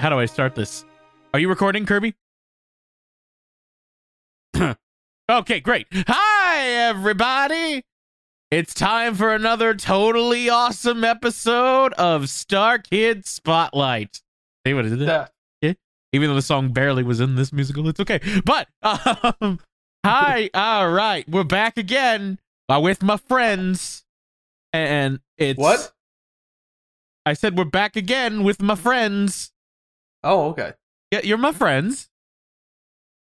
How do I start this? Are you recording, Kirby? okay, great. Hi, everybody. It's time for another totally awesome episode of Star Kid Spotlight. See what I did? Yeah. Yeah. Even though the song barely was in this musical, it's okay. But um, hi, all right, we're back again uh, with my friends, and it's What? I said we're back again with my friends. Oh, okay. Yeah, you're my friends.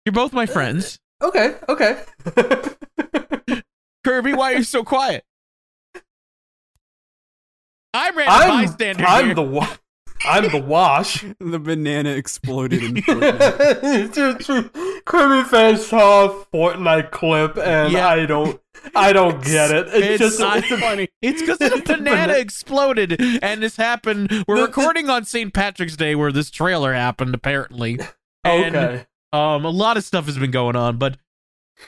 You're both my friends. Okay, okay. Kirby, why are you so quiet? I'm random I'm, bystander I'm here. the wa- I'm the wash. The banana exploded in Fortnite. It's just true. Kirby fans saw a Fortnite clip and Yeah. I don't I don't get it. It's, It's just not it's a, funny. It's because the banana banana. exploded, and this happened. We're recording on St. Patrick's Day, where this trailer happened, apparently. And okay. um, a lot of stuff has been going on, but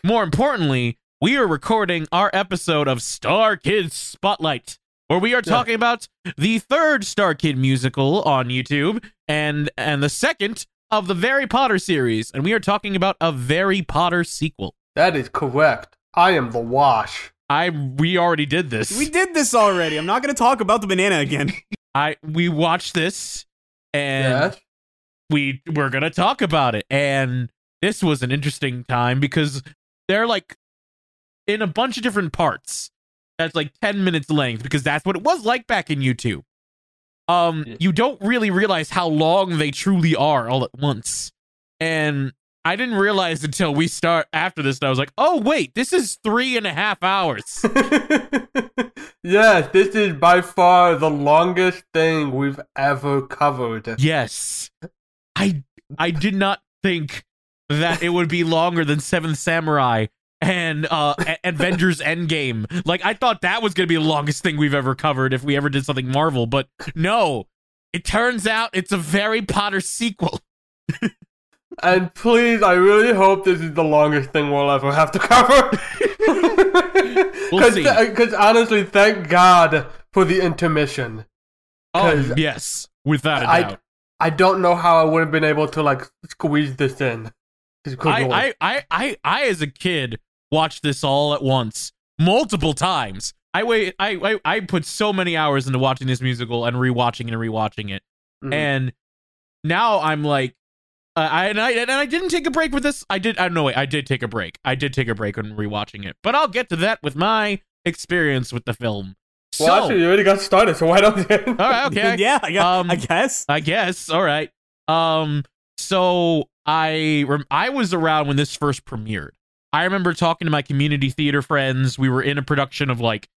more importantly, we are recording our episode of Star Kids Spotlight, where we are Yeah. talking about the third Star Kid musical on YouTube and and the second of the Harry Potter series, and we are talking about a Harry Potter sequel. That is correct. I am the wash. I we already did this. We did this already. I'm not going to talk about the banana again. I we watched this and yes. we we're gonna talk about it. And this was an interesting time because they're like in a bunch of different parts. That's like 10 minutes length because that's what it was like back in YouTube. Um, you don't really realize how long they truly are all at once. And I didn't realize until we start after this that I was like, oh wait, this is three and a half hours. yes, this is by far the longest thing we've ever covered. Yes. I I did not think that it would be longer than Seventh Samurai and uh Avengers Endgame. Like I thought that was going to be the longest thing we've ever covered if we ever did something Marvel, but no. It turns out it's a Harry Potter sequel. And please, I really hope this is the longest thing we'll ever have to cover. We'll. Because honestly, thank God for the intermission. Oh yes, without a I- doubt. I don't know how I would have been able to like squeeze this in. I, I, I, I, I, as a kid, watched this all at once, multiple times. I wait. I, I, I put so many hours into watching this musical and rewatching and rewatching it, Mhm. and now I'm like, uh, I and I and I didn't take a break with this. I did. I no wait. I did take a break. I did take a break when rewatching it, but I'll get to that with my experience with the film. well, so, actually, you already got started, so why don't you? all right, okay. yeah, I, gu- Um, I guess. I guess. All right. Um. So I rem- I was around when this first premiered. I remember talking to my community theater friends. We were in a production of like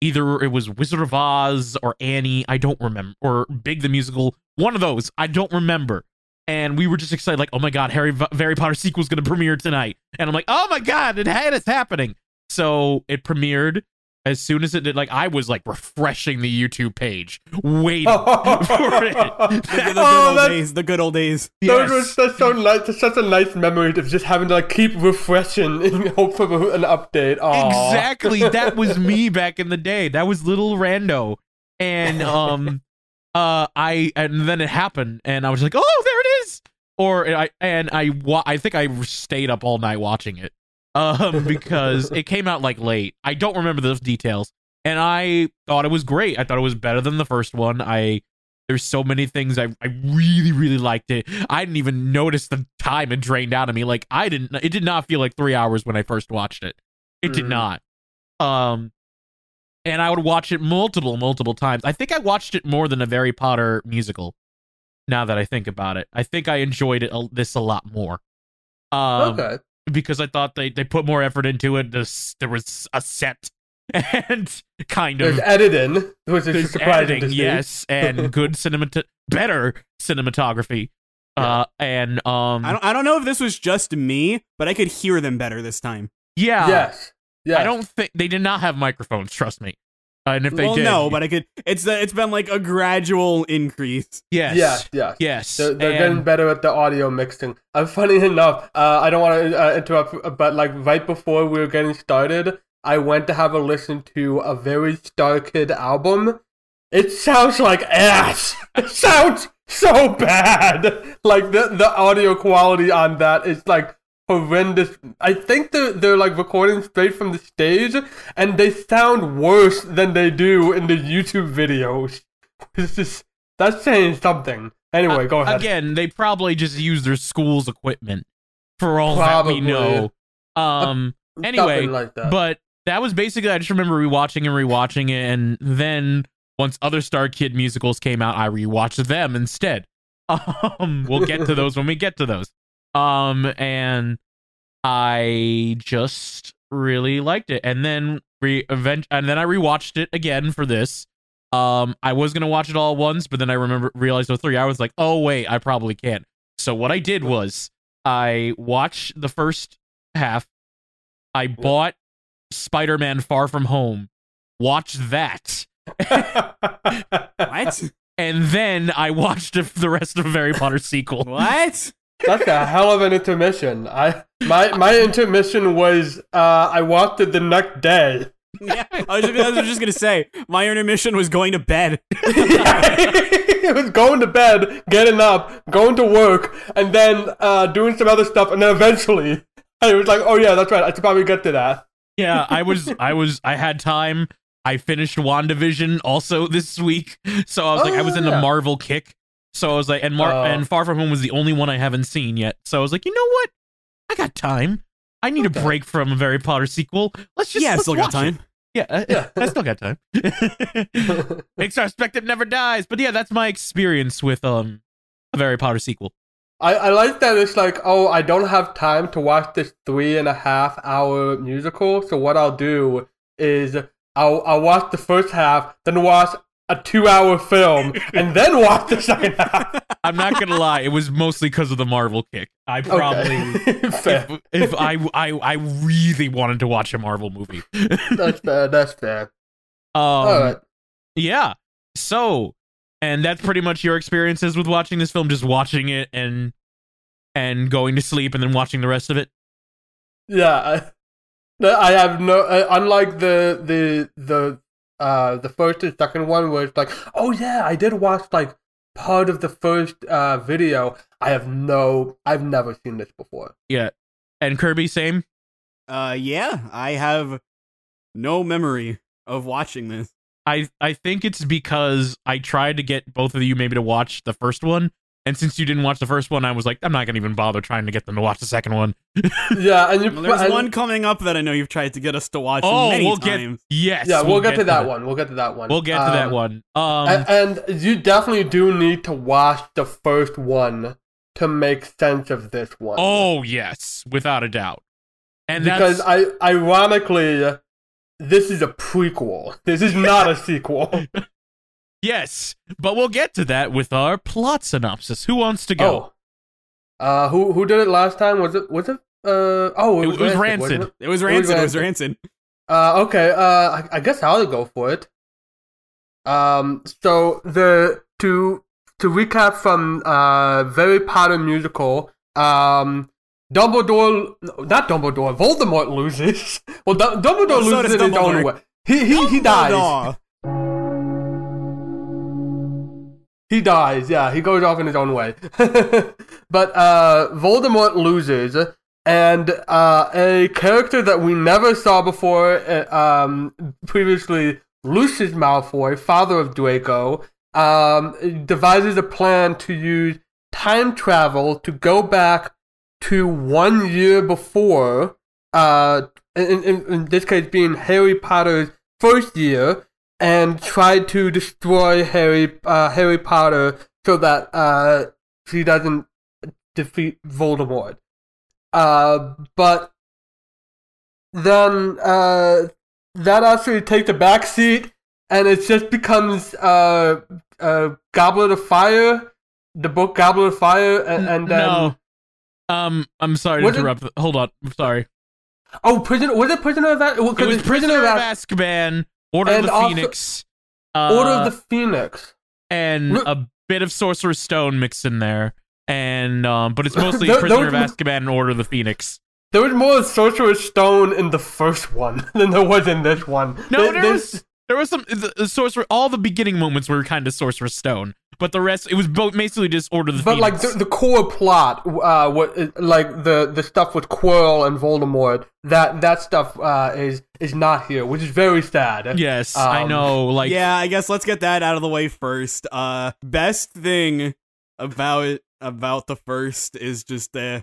either it was Wizard of Oz or Annie. I don't remember or Big the musical. One of those. I don't remember. And we were just excited, like, oh my god, Harry Harry Potter is gonna premiere tonight. And I'm like, oh my god, it had it's happening. So it premiered as soon as it did. Like I was like refreshing the YouTube page, waiting for it. The, the good Oh, old that's- days. The good old days. Those Yes. were such so nice, that's such a nice memory of just having to like keep refreshing in hope for an update. Aw. Exactly. That was me back in the day. That was little Rando. And um uh I and then it happened and I was like, "Oh, there it is." Or I and I wa- I think I stayed up all night watching it. Um because it came out like late. I don't remember those details. And I thought it was great. I thought it was better than the first one. I there's so many things I, I really really liked it. I didn't even notice the time it drained out of me. Like I didn't. It did not feel like three hours when I first watched it. It did Mhm. not. Um, and I would watch it multiple multiple times. I think I watched it more than a Harry Potter musical. Now that I think about it, I think I enjoyed it a, this a lot more. Um, okay. Because I thought they, they put more effort into it. This there was a set and kind of There's editing, which is surprising editing, to see. yes, and good cinemat better cinematography. Uh, and um, I don't, I don't know if this was just me, but I could hear them better this time. yeah, Yes. Yes. I don't think they did not have microphones. Trust me. Uh, and if they well, did, no, but I could. It's the, it's been like a gradual increase. yes, Yes. Yes. yes, They're, they're and- getting better at the audio mixing. Uh, funny enough, uh, I don't want to uh, interrupt, but like right before we were getting started, I went to have a listen to a very Star Kid album, it sounds like ass. It sounds so bad. Like the the audio quality on that is like horrendous. I think they're they're like recording straight from the stage, and they sound worse than they do in the YouTube videos. It's just that's saying something. Anyway, go ahead. Again, they probably just use their school's equipment for all that we know. Um, anyway, like that. but that was basically I just remember rewatching and rewatching it, and then once other Star Kid musicals came out, I rewatched them instead. Um, we'll get to those when we get to those. Um, and I just really liked it, and then re event, and then I rewatched it again for this. Um, I was gonna watch it all once, but then I remember realized it was three hours. Like, oh wait, I probably can't. So what I did was I watched the first half. I bought Spider-Man: Far From Home, watched that, What? and then I watched the- the rest of Harry Potter sequel. what? That's a hell of an intermission. I my my intermission was uh I watched it the next day. Yeah, I was, I was just gonna say my intermission was going to bed. it was going to bed, getting up, going to work, and then uh doing some other stuff, and then eventually I was like, oh yeah, that's right. I should probably get to that. yeah, I was, I was, I had time. I finished WandaVision also this week, so I was Oh, like, I was in the. Marvel kick. So I was like, and Mar- Oh. and Far From Home was the only one I haven't seen yet. So I was like, you know what? I got time. I need Okay. a break from a Harry Potter sequel. Let's just yeah, I let's still got time. It. Yeah, I, Yeah. I still got time. Pixar Spectre never dies. But yeah, that's my experience with um a Harry Potter sequel. I, I like that it's like, oh, I don't have time to watch this three and a half hour musical. So what I'll do is I'll I'll watch the first half, then watch a two hour film, and then watch the second half. I'm not gonna lie, it was mostly because of the Marvel kick. I probably Okay. if, if I, I I really wanted to watch a Marvel movie. That's fair. That's fair. Um, All right. yeah. So, and that's pretty much your experiences with watching this film, just watching it and and going to sleep and then watching the rest of it. Yeah, I, I have no. Uh, unlike the the the uh the first and second one, was like, oh yeah, I did watch like part of the first uh video. I have no. I've never seen this before. Yeah. And Kirby, same. Uh, yeah, I have no memory of watching this. I I think it's because I tried to get both of you maybe to watch the first one, and since you didn't watch the first one, I was like, I'm not gonna even bother trying to get them to watch the second one. Yeah, and you. Well, there's and- one coming up that I know you've tried to get us to watch oh, many we'll times. get yes. Yeah, we'll, get, to that it. one. We'll get to that one. We'll get to that Um, one. Um, a- and, you definitely do need to watch the first one to make sense of this one. oh yes, without a doubt. And because I ironically, this is a prequel. This is not a sequel. yes, but we'll get to that with our plot synopsis. Who wants to go? Oh, uh, who who did it last time? Was it was it? Uh, oh, it It was, was Rancid. Rancid. it? It was It was Rancid. It was Rancid. Rancid. Uh, okay. Uh, I, I guess I'll go for it. Um, so the to to recap from uh Harry Potter musical. Um, Dumbledore, no, not Dumbledore. Voldemort loses. Well, Du- Dumbledore Well, so loses does in his own Dumbledore. way. He he he dies. He dies, yeah, he goes off in his own way. but uh, Voldemort loses, and uh, a character that we never saw before, uh, um, previously, Lucius Malfoy, father of Draco, um, devises a plan to use time travel to go back to one year before, uh, in, in, in this case being Harry Potter's first year, and tried to destroy Harry uh, Harry Potter so that uh, he doesn't defeat Voldemort. Uh, but then uh, that actually takes a back seat, and it just becomes uh, uh, Goblet of Fire, the book Goblet of Fire, and, and then no. Um, I'm sorry to Was it- interrupt. Hold on. I'm sorry. oh, prisoner was it Prisoner of that? Well, It was it's Prisoner of Azkaban, Order of the also- Phoenix, uh, Order of the Phoenix. and Look- a bit of Sorcerer's Stone mixed in there. And um, but it's mostly There- Prisoner of there was- Azkaban and Order of the Phoenix. There was more Sorcerer's Stone in the first one than there was in this one. No, Th- there this- was there was some the, the sorcerer. All the beginning moments were kind of sorcerer's stone, but the rest it was both basically just order the. But like the, the core plot, uh, what is- like the the stuff with Quirrell and Voldemort, that that stuff uh, is is not here, which is very sad. yes, I um, know. Like yeah, I guess let's get that out of the way first. Uh, best thing about about the first is just uh,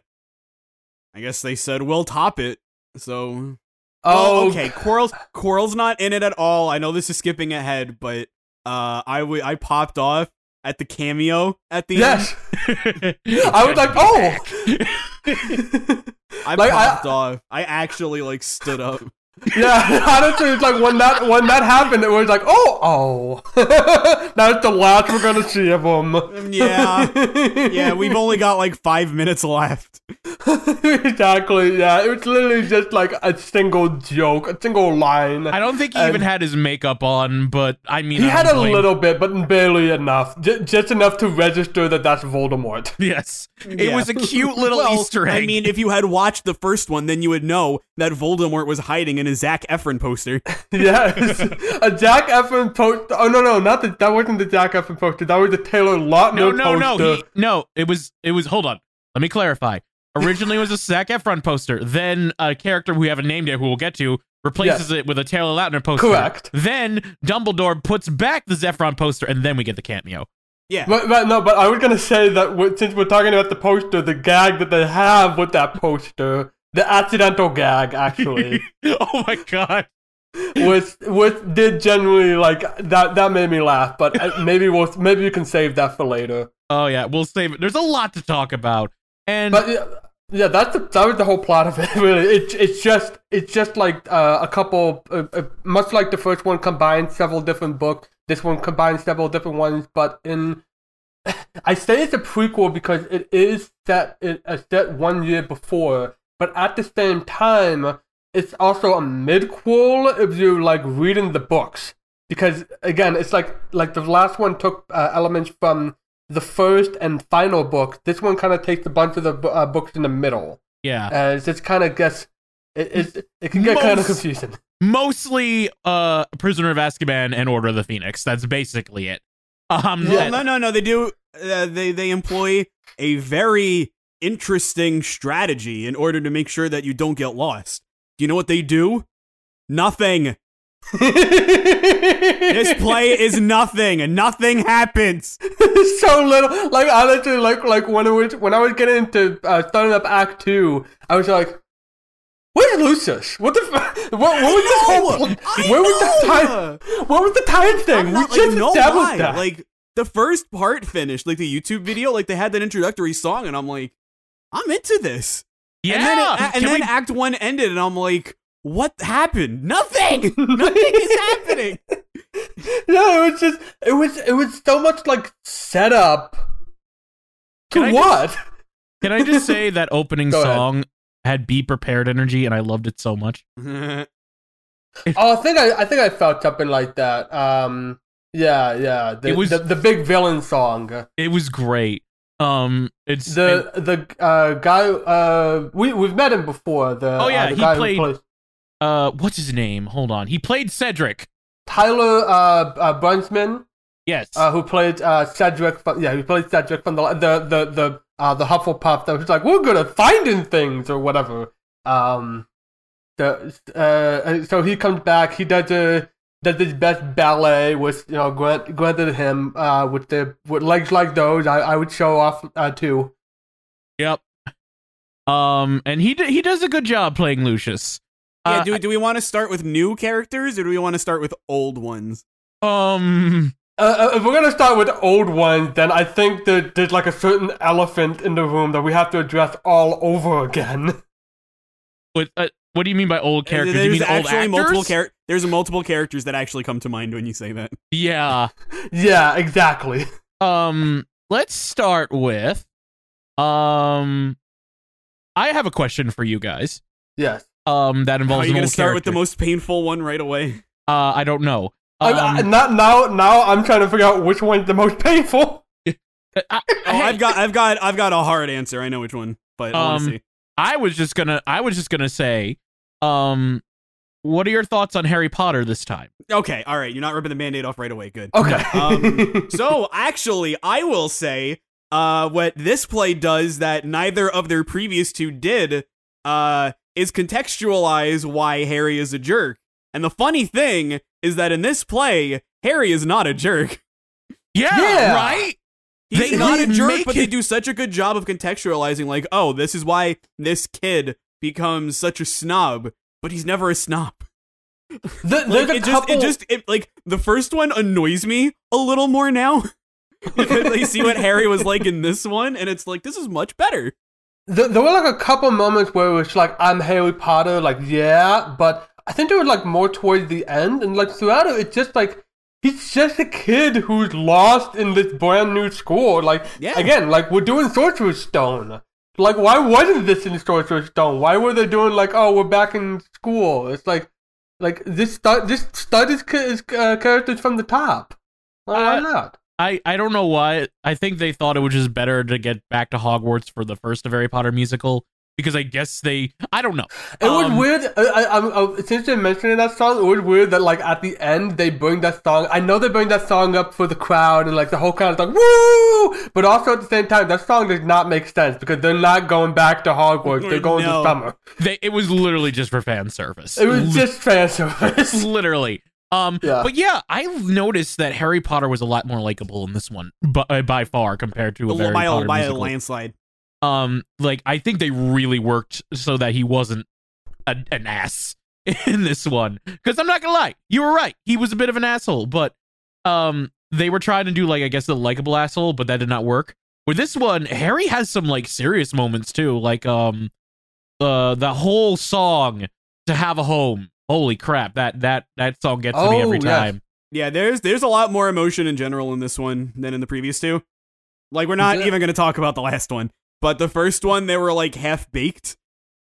I guess they said we'll top it. So Oh, Well, okay. Quirrell's Quirrell's not in it at all. I know this is skipping ahead, but uh, I w- I popped off at the cameo at the Yes, I I was like, oh. I like, I- popped off. I actually like stood up. Yeah. Honestly, it's like when that when that happened, it was like, oh, oh, that's the last we're gonna see of him. Um, yeah, yeah. We've only got like five minutes left. exactly. Yeah, it was literally just like a single joke, a single line. I don't think he And- even had his makeup on, but I mean, He I had a blame- little bit, but barely enough. J- just enough to register that that's Voldemort. Yes, it Yeah. was a cute little Well, Easter egg. I mean, if you had watched the first one, then you would know that Voldemort was hiding in a Zac Efron poster. yes, a Jack Efron poster. Oh no, no, not the, that wasn't the Jack Efron poster. That was the Taylor Lautner no, no, no, poster. he, no. It was, it was. Hold on, let me clarify. Originally, it was a Zac Efron poster. Then a character who we haven't named yet, who we'll get to, replaces it with a Taylor Lautner poster. Correct. Then Dumbledore puts back the Zephron poster, and then we get the cameo. Yeah. But, but no, but I was gonna say that since we're talking about the poster, the gag that they have with that poster, the accidental gag actually, oh my god. was was did genuinely like that. That made me laugh. But uh, maybe we'll maybe you can save that for later. Oh yeah, we'll save it. There's a lot to talk about, and But yeah, yeah, that's the, that was the whole plot of it. Really, it's it's just it's just like uh, a couple, uh, uh, much like the first one combined several different books. This one combines several different ones, but in I say it's a prequel because it is set it uh, set one year before, but at the same time, it's also a midquel if you like reading the books. Because again, it's like like the last one took uh, elements from the first and final book. This one kind of takes a bunch of the uh, books in the middle, yeah, and it's kind of gets it it, it can get kind of confusing. mostly uh, Prisoner of Azkaban and Order of the Phoenix. That's basically it. Um, Yeah. Well, no, no, no. They do. Uh, they they employ a very interesting strategy in order to make sure that you don't get lost. Do you know what they do? Nothing. This play is nothing, and nothing happens. so little. Like honestly, like like when I was when I was getting into uh, starting up Act Two, I was like, "Where's Lucius? What the? F- what, what was this whole? pl- I Where was the time? What was the time thing? I'm We not, just like, no established lie. that. Like the first part finished, like the YouTube video, like they had that introductory song, and I'm like, I'm into this. yeah. And then, it, and then we- Act One ended, and I'm like, what happened? Nothing. Nothing is happening. no, it was just it was it was so much like setup. To Can I what? can I just say that opening Go ahead. song had "Be Prepared" energy, and I loved it so much. oh, I think I I think I felt something like that. Um, yeah, yeah. The It was- the, the big villain song. It was great. Um, it's The the uh, guy uh we we've met him before. The Oh, yeah, uh, the he guy played- who plays uh, what's his name? Hold on, he played Cedric. Tyler uh, uh Brunsman, Yes. uh, who played uh Cedric. From, yeah, he played Cedric from the the the the uh the Hufflepuff. That was like we're good at finding things or whatever. Um, the uh so he comes back. He does a does his best ballet with you know grant, granted him uh with the with legs like those. I I would show off uh too. Yep. Um, and he d- he does a good job playing Lucius. yeah. Uh, Do do we want to start with new characters, or do we want to start with old ones? Um, Uh, uh, if we're gonna start with old ones, then I think that there's like a certain elephant in the room that we have to address all over again. what uh, what do you mean by old characters? There's you mean old actually actors? multiple char- There's multiple characters that actually come to mind when you say that. yeah. yeah, exactly. Um, let's start with, um, I have a question for you guys. Yes. Um, that involves. Are involves you going to old start with the most painful one right away? Uh, I don't know. I- Um, I, not now. Now I'm trying to figure out which one's the most painful. I, Oh, hey, I've got, I've got, I've got a hard answer. I know which one, but I want Um, to see. I was just gonna I was just gonna say, um, what are your thoughts on Harry Potter this time? Okay, all right. You're not ripping the band-aid off right away. Good. Okay. Um, so actually, I will say uh, what this play does that neither of their previous two did uh, is contextualize why Harry is a jerk. And the funny thing is that in this play, Harry is not a jerk. Yeah, Yeah. right. He's They not a jerk, but they do such a good job of contextualizing, like, oh, this is why this kid becomes such a snob, but he's never a snob. Th- Like, there's a it just, couple. it just, it, like, the first one annoys me a little more now because I see what Harry was like in this one, and it's like, this is much better. There, there were like a couple moments where it was like, I'm Harry Potter, like, yeah, but I think they were like more towards the end, and like throughout it, it's just like, he's just a kid who's lost in this brand new school. Like, Yeah. again, like, we're doing Sorcerer's Stone. Like, why wasn't this in Sorcerer's Stone? Why were they doing like, oh, we're back in school? It's like, like this start, this studies his uh, characters from the top. Why Uh, not? I, I don't know why. I think they thought it was just better to get back to Hogwarts for the first Harry Potter musical because I guess they. I don't know. It was Um, weird. I, I, I, I- since you're mentioning that song, it was weird that like at the end they bring that song. I know they bring that song up for the crowd and like the whole crowd's like woo, but also at the same time that song does not make sense because they're not going back to Hogwarts. They're going No. to summer. They, it was literally just for fan service. It was just fan service. literally. Um, Yeah. but yeah, I noticed that Harry Potter was a lot more likable in this one, by, by far compared to a Harry by, a, Potter by a landslide. Um like i think they really worked so that he wasn't a, an ass in this one. Because i'm not gonna lie you were right. He was a bit of an asshole but um they were trying to do like i guess the likable asshole but that did not work. With this one harry has some like serious moments too like um uh the whole song to have a home. Holy crap that that that song gets to me Oh, every yes. time. Yeah, there's there's a lot more emotion in general in this one than in the previous two. Like we're not even going to talk about the last one, but the first one they were like half baked.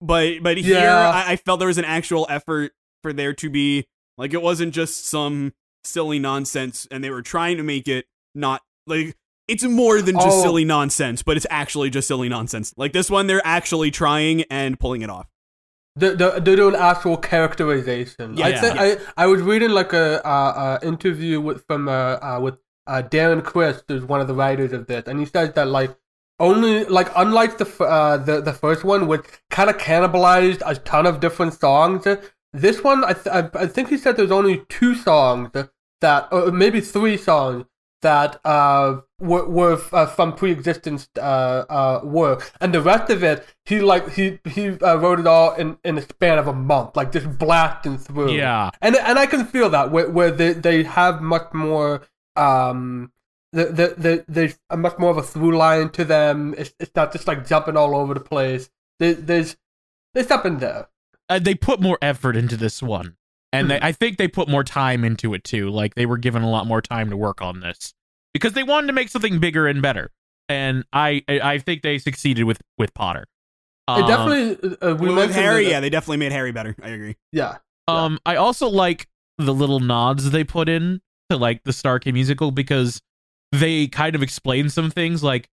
But but here Yeah. I, I felt there was an actual effort for there to be like it wasn't just some silly nonsense, and they were trying to make it not like it's more than just Oh. silly nonsense, but it's actually just silly nonsense. Like this one, they're actually trying and pulling it off. They're, they're, they're doing actual characterization. I Yeah. I, I was reading like a uh, uh, interview with from uh, uh, with uh, Darren Criss, who's one of the writers of this, and he says that like only like unlike the uh, the the first one, which kind of cannibalized a ton of different songs. This one, I th- I, think he said there's only two songs that, or maybe three songs that uh were, were uh, from pre-existing uh, uh work, and the rest of it, he like he he uh, wrote it all in in a span of a month, like just blasting through. yeah and and I can feel that where where they they have much more um. The, the, the, there's a much more of a through line to them. It's, it's not just like jumping all over the place. There, there's there's something there. uh, they put more effort into this one and they, Mhm. i think they put more time into it too like they were given a lot more time to work on this because they wanted to make something bigger and better and i i, I think they succeeded with with potter It Um, definitely uh, we With Harry, that- yeah, they definitely made Harry better. I agree. yeah. um i also like the little nods they put in to like the Starkid musical because they kind of explain some things like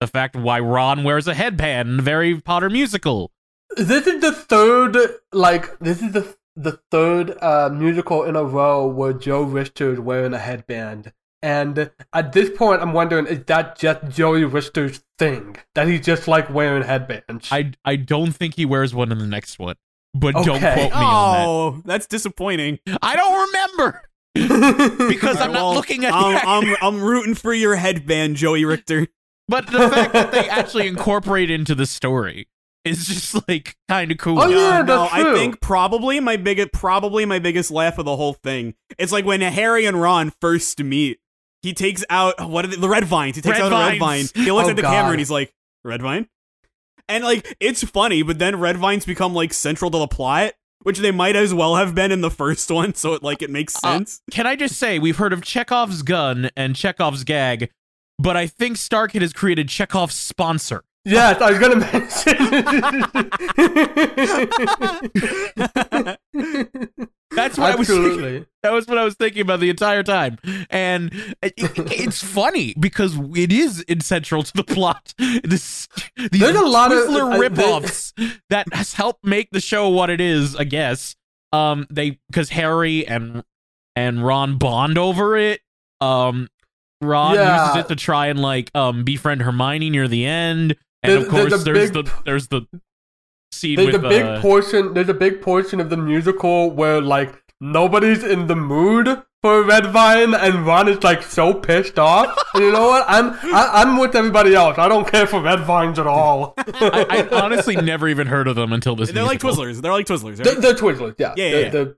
the fact why ron wears a headband in the very potter musical This is the third like this is the the third uh, musical in a row where Joe Richter is wearing a headband. And at this point, I'm wondering, is that just Joey Richter's thing? That he just like wearing headbands? i i don't think he wears one in the next one but don't quote me on that Oh, that's disappointing. I don't remember because I'm not Well, looking at I'm, I'm, I'm rooting for your headband, Joey Richter. But the fact that they actually incorporate into the story is just like kind of cool. Oh, yeah. no, that's I true. think probably my biggest, probably my biggest laugh of the whole thing. It's like when Harry and Ron first meet. He takes out what are they, the red vines. He takes Red out a red vine. vines. He looks Oh, at the God. camera and he's like, "Red vine," and like it's funny. But then red vines become like central to the plot, which they might as well have been in the first one. So it like it makes Uh, sense. Can I just say we've heard of Chekhov's gun and Chekhov's gag, but I think Starkid has created Chekhov's sponsor. yes, I was gonna mention. That's what I was thinking. That was what I was thinking about the entire time, and it, it- it's funny because it is central to the plot. This these There's a lot of- Twizzler uh, uh, ripoffs that has helped make the show what it is. I guess um they because Harry and and Ron bond over it. Um Ron Yeah. uses it to try and like um befriend Hermione near the end. And There's- of course there's a there's big- the there's the scene There's with a big uh, portion. There's a big portion of the musical where like nobody's in the mood for Red Vine, and Ron is like so pissed off. and you know what? I'm I, I'm with everybody else. I don't care for Red Vines at all. I, I honestly never even heard of them until this They're like. Twizzlers. They're like Twizzlers. they're, they're Twizzlers, yeah. Yeah, They're- yeah, they're-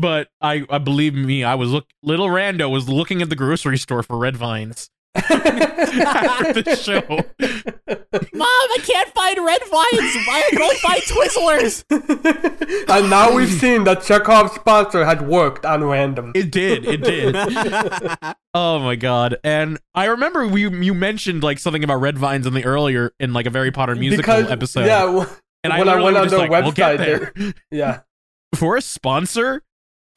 But I, I believe me, I was look little Rando was looking at the grocery store for red vines after the show. Mom, I can't find red vines. I can only find Twizzlers. and now we've seen that Chekhov's sponsor had worked on Rando. It did, it did. Oh my god! And I remember we you mentioned like something about red vines in the earlier in like a Harry Potter musical because episode. yeah, w- and when I literally went on just their like, we'll get website, there. yeah. for a sponsor.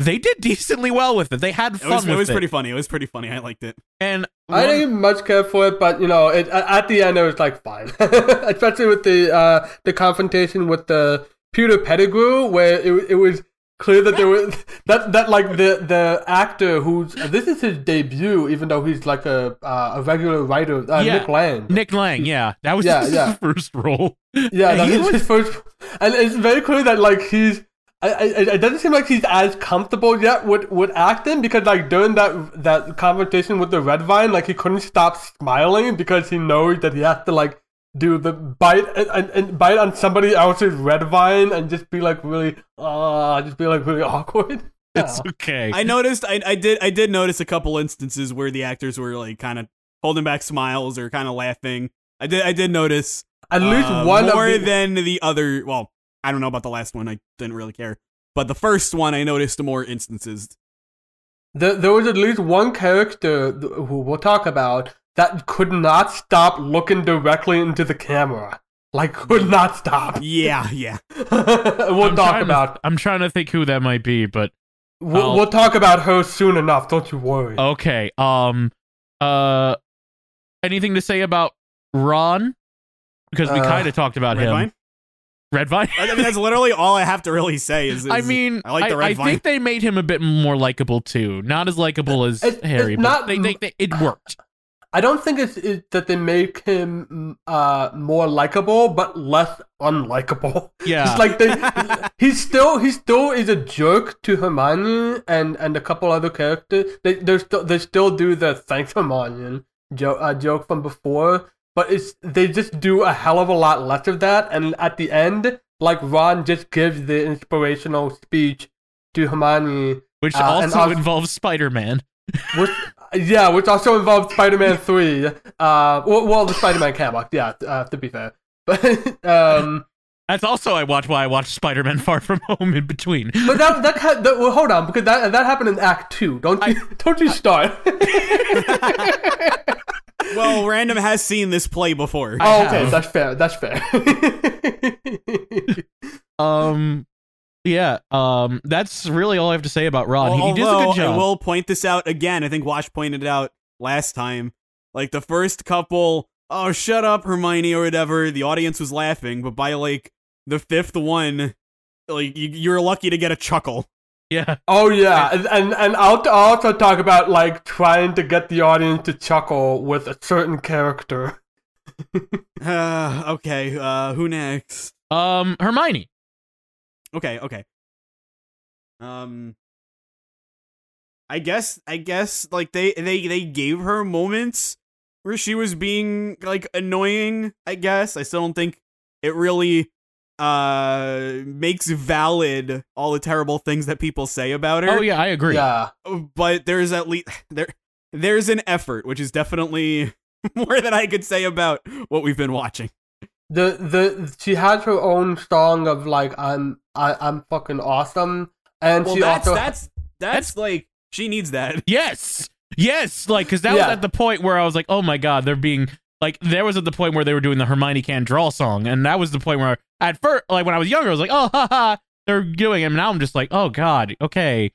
They did decently well with it. They had It fun was, with it was pretty funny. It was pretty funny. I liked it. And I didn't much care for it, but you know, it, at the end it was like fine, especially with the uh, the confrontation with the Peter Pettigrew, where it, it was clear that there was that that like the the actor who's this is his debut, even though he's like a uh, a regular writer, uh, Yeah. Nick Lang. Nick Lang, yeah, that was Yeah, his yeah. first role. Yeah, And that was- his first, and it's very clear that like he's. I, I, it doesn't seem like he's as comfortable yet with, with acting because like during that that conversation with the red vine, like he couldn't stop smiling because he knows that he has to like do the bite and, and, and bite on somebody else's red vine and just be like really uh just be like really awkward. It's Yeah. okay. I noticed. I, I did. I did notice a couple instances where the actors were like kind of holding back smiles or kind of laughing. I did. I did notice At least uh, one more of the, than the other. Well, I don't know about the last one. I didn't really care. But the first one, I noticed more instances. There, there was at least one character who we'll talk about that could not stop looking directly into the camera. Like, could not stop. Yeah, yeah. we'll I'm talk trying about To, I'm trying to think who that might be, but we'll, I'll- we'll talk about her soon enough. Don't you worry. okay. Um. Uh. Anything to say about Ron? Because we Uh, kind of talked about Red him. Vine. Red Vine. I mean, that's literally all I have to really say. Is, is I mean, I like the I, red I vine. think they made him a bit more likable too. Not as likable as It's- Harry, but not- they, they, they, it worked. I don't think it's it, that they make him mm, uh more likable, but less unlikable. Yeah. It's like they he's still he still is a jerk to Hermione and and a couple other characters. They they still they still do the thanks Hermione joke uh, joke from before, but it's they just do a hell of a lot less of that. And at the end, like Ron just gives the inspirational speech to Hermione, Which uh, also also- involves Spider Man. which yeah, which also involves Spider-Man three. Uh, well, well the Spider-Man comic, yeah. Uh, to be fair, but um. That's also I watch why I watched Spider Man Far From Home in between. But that that, ha- that well, hold on because that that happened in Act Two. Don't you don't you start? well, Rando has seen this play before. Oh, okay, that's fair. That's fair. Um, yeah. Um, that's really all I have to say about Ron. he, he does a good job. I will point this out again. I think Wash pointed it out last time. Like the first couple, oh shut up, Hermione or whatever. The audience was laughing, but by like the fifth one, like you, you're lucky to get a chuckle. Yeah. oh yeah, and and, and I'll, I'll also talk about like trying to get the audience to chuckle with a certain character. Uh, okay, uh, who next? Um, Hermione. Okay, okay. Um, I guess, I guess, like they they they gave her moments where she was being like annoying. I guess I still don't think it really uh makes valid all the terrible things that people say about her. Oh yeah, I agree. Yeah, but there's at least there there's an effort, which is definitely more than I could say about what we've been watching. the the she has her own song of like I'm I, I'm fucking awesome, and Well, she that's also that's that's like she needs that. Yes. Yes. Like, because that was at the point where I was like, oh my god, they're being like, there was at the point where they were doing the Hermione can draw song, and that was the point where at first, like when I was younger, I was like, oh ha ha, they're doing it. And now I'm just like, oh god, okay,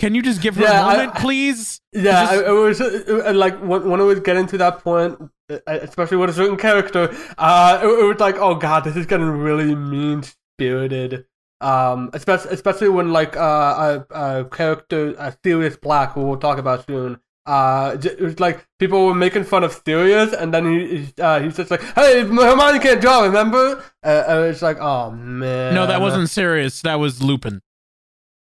can you just give her Yeah, a I- moment, please? Yeah, Just- it, it was uh, uh, like when, when it was getting to that point, uh, especially with a certain character, uh, it, it was like, oh god, this is getting really mean spirited. Um, especially especially when like uh, a, a character, a Sirius Black, who we'll talk about soon. Uh, was like people were making fun of Sirius, and then he he's, uh, he's just like, "Hey, Hermione can't draw, remember?" Uh, and it's like, "Oh man." No, that wasn't serious. That was Lupin.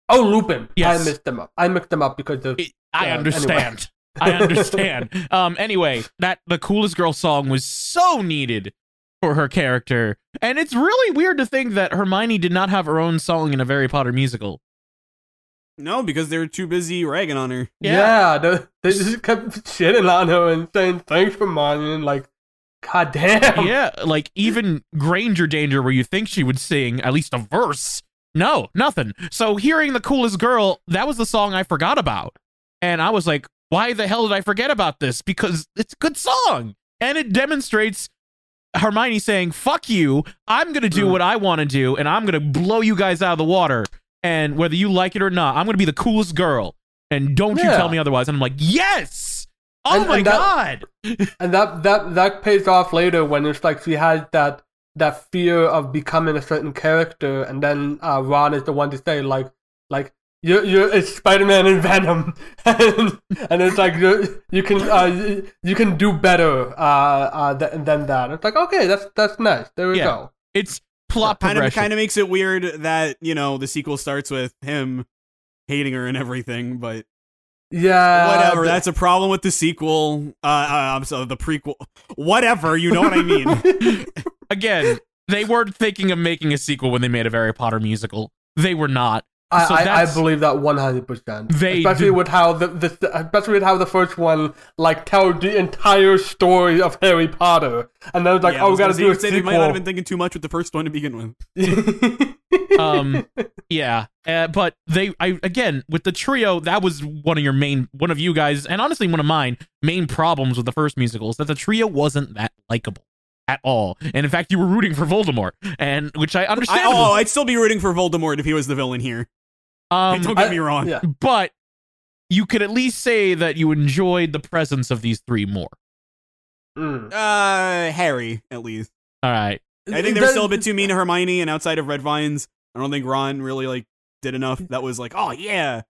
Oh, Lupin. Yes. I mixed them up. I mixed them up because of. It- I Uh, understand. I understand. Um. Anyway, that the coolest girl song was so needed for her character, and it's really weird to think that Hermione did not have her own song in a Harry Potter musical. No, because they were too busy ragging on her. Yeah, they, they just kept shitting on her and saying thanks for Hermione, and like, god damn. yeah, like even Granger Danger, where you think she would sing at least a verse. No, nothing. So hearing the coolest girl, that was the song I forgot about, and I was like, why the hell did I forget about this? Because it's a good song, and it demonstrates Hermione saying, "Fuck you! I'm gonna do Mm. what I want to do, and I'm gonna blow you guys out of the water. And whether you like it or not, I'm gonna be the coolest girl. And don't you tell me otherwise." And I'm like, "Yes! Oh And- my and that- god!" And that that that pays off later when it's like she has that that fear of becoming a certain character, and then uh, Ron is the one to say like like you you it's Spider Man and Venom, and, and it's like you you can uh, you, you can do better uh, uh th- than that. It's like okay, that's that's nice. There we Yeah. go. It's plot Kind of kind of makes it weird that you know the sequel starts with him hating her and everything, but Yeah, whatever. but- That's a problem with the sequel. Uh, uh I'm sorry, the prequel. Whatever. You know what I mean? Again, they weren't thinking of making a sequel when they made a Harry Potter musical. They were not. I, So I, I believe that one hundred percent. They Especially d- with how the, the especially with how the first one like tells the entire story of Harry Potter, and then it's like, Yeah, oh, we was gotta gonna do a say, They might not have been thinking too much with the first one to begin with. Um, yeah, uh, but they, I again with the trio, that was one of your main, one of you guys, and honestly one of mine main problems with the first musical is that the trio wasn't that likable at all, and in fact, you were rooting for Voldemort, and which I I, understand. oh, I'd still be rooting for Voldemort if he was the villain here. Um, Don't get I- me wrong. yeah. but you could at least say that you enjoyed the presence of these three more. Mm. Uh, Harry, at least. All right. I think they were still a bit too mean to Hermione, and outside of Red Vines, I don't think Ron really like did enough. That was like, oh yeah.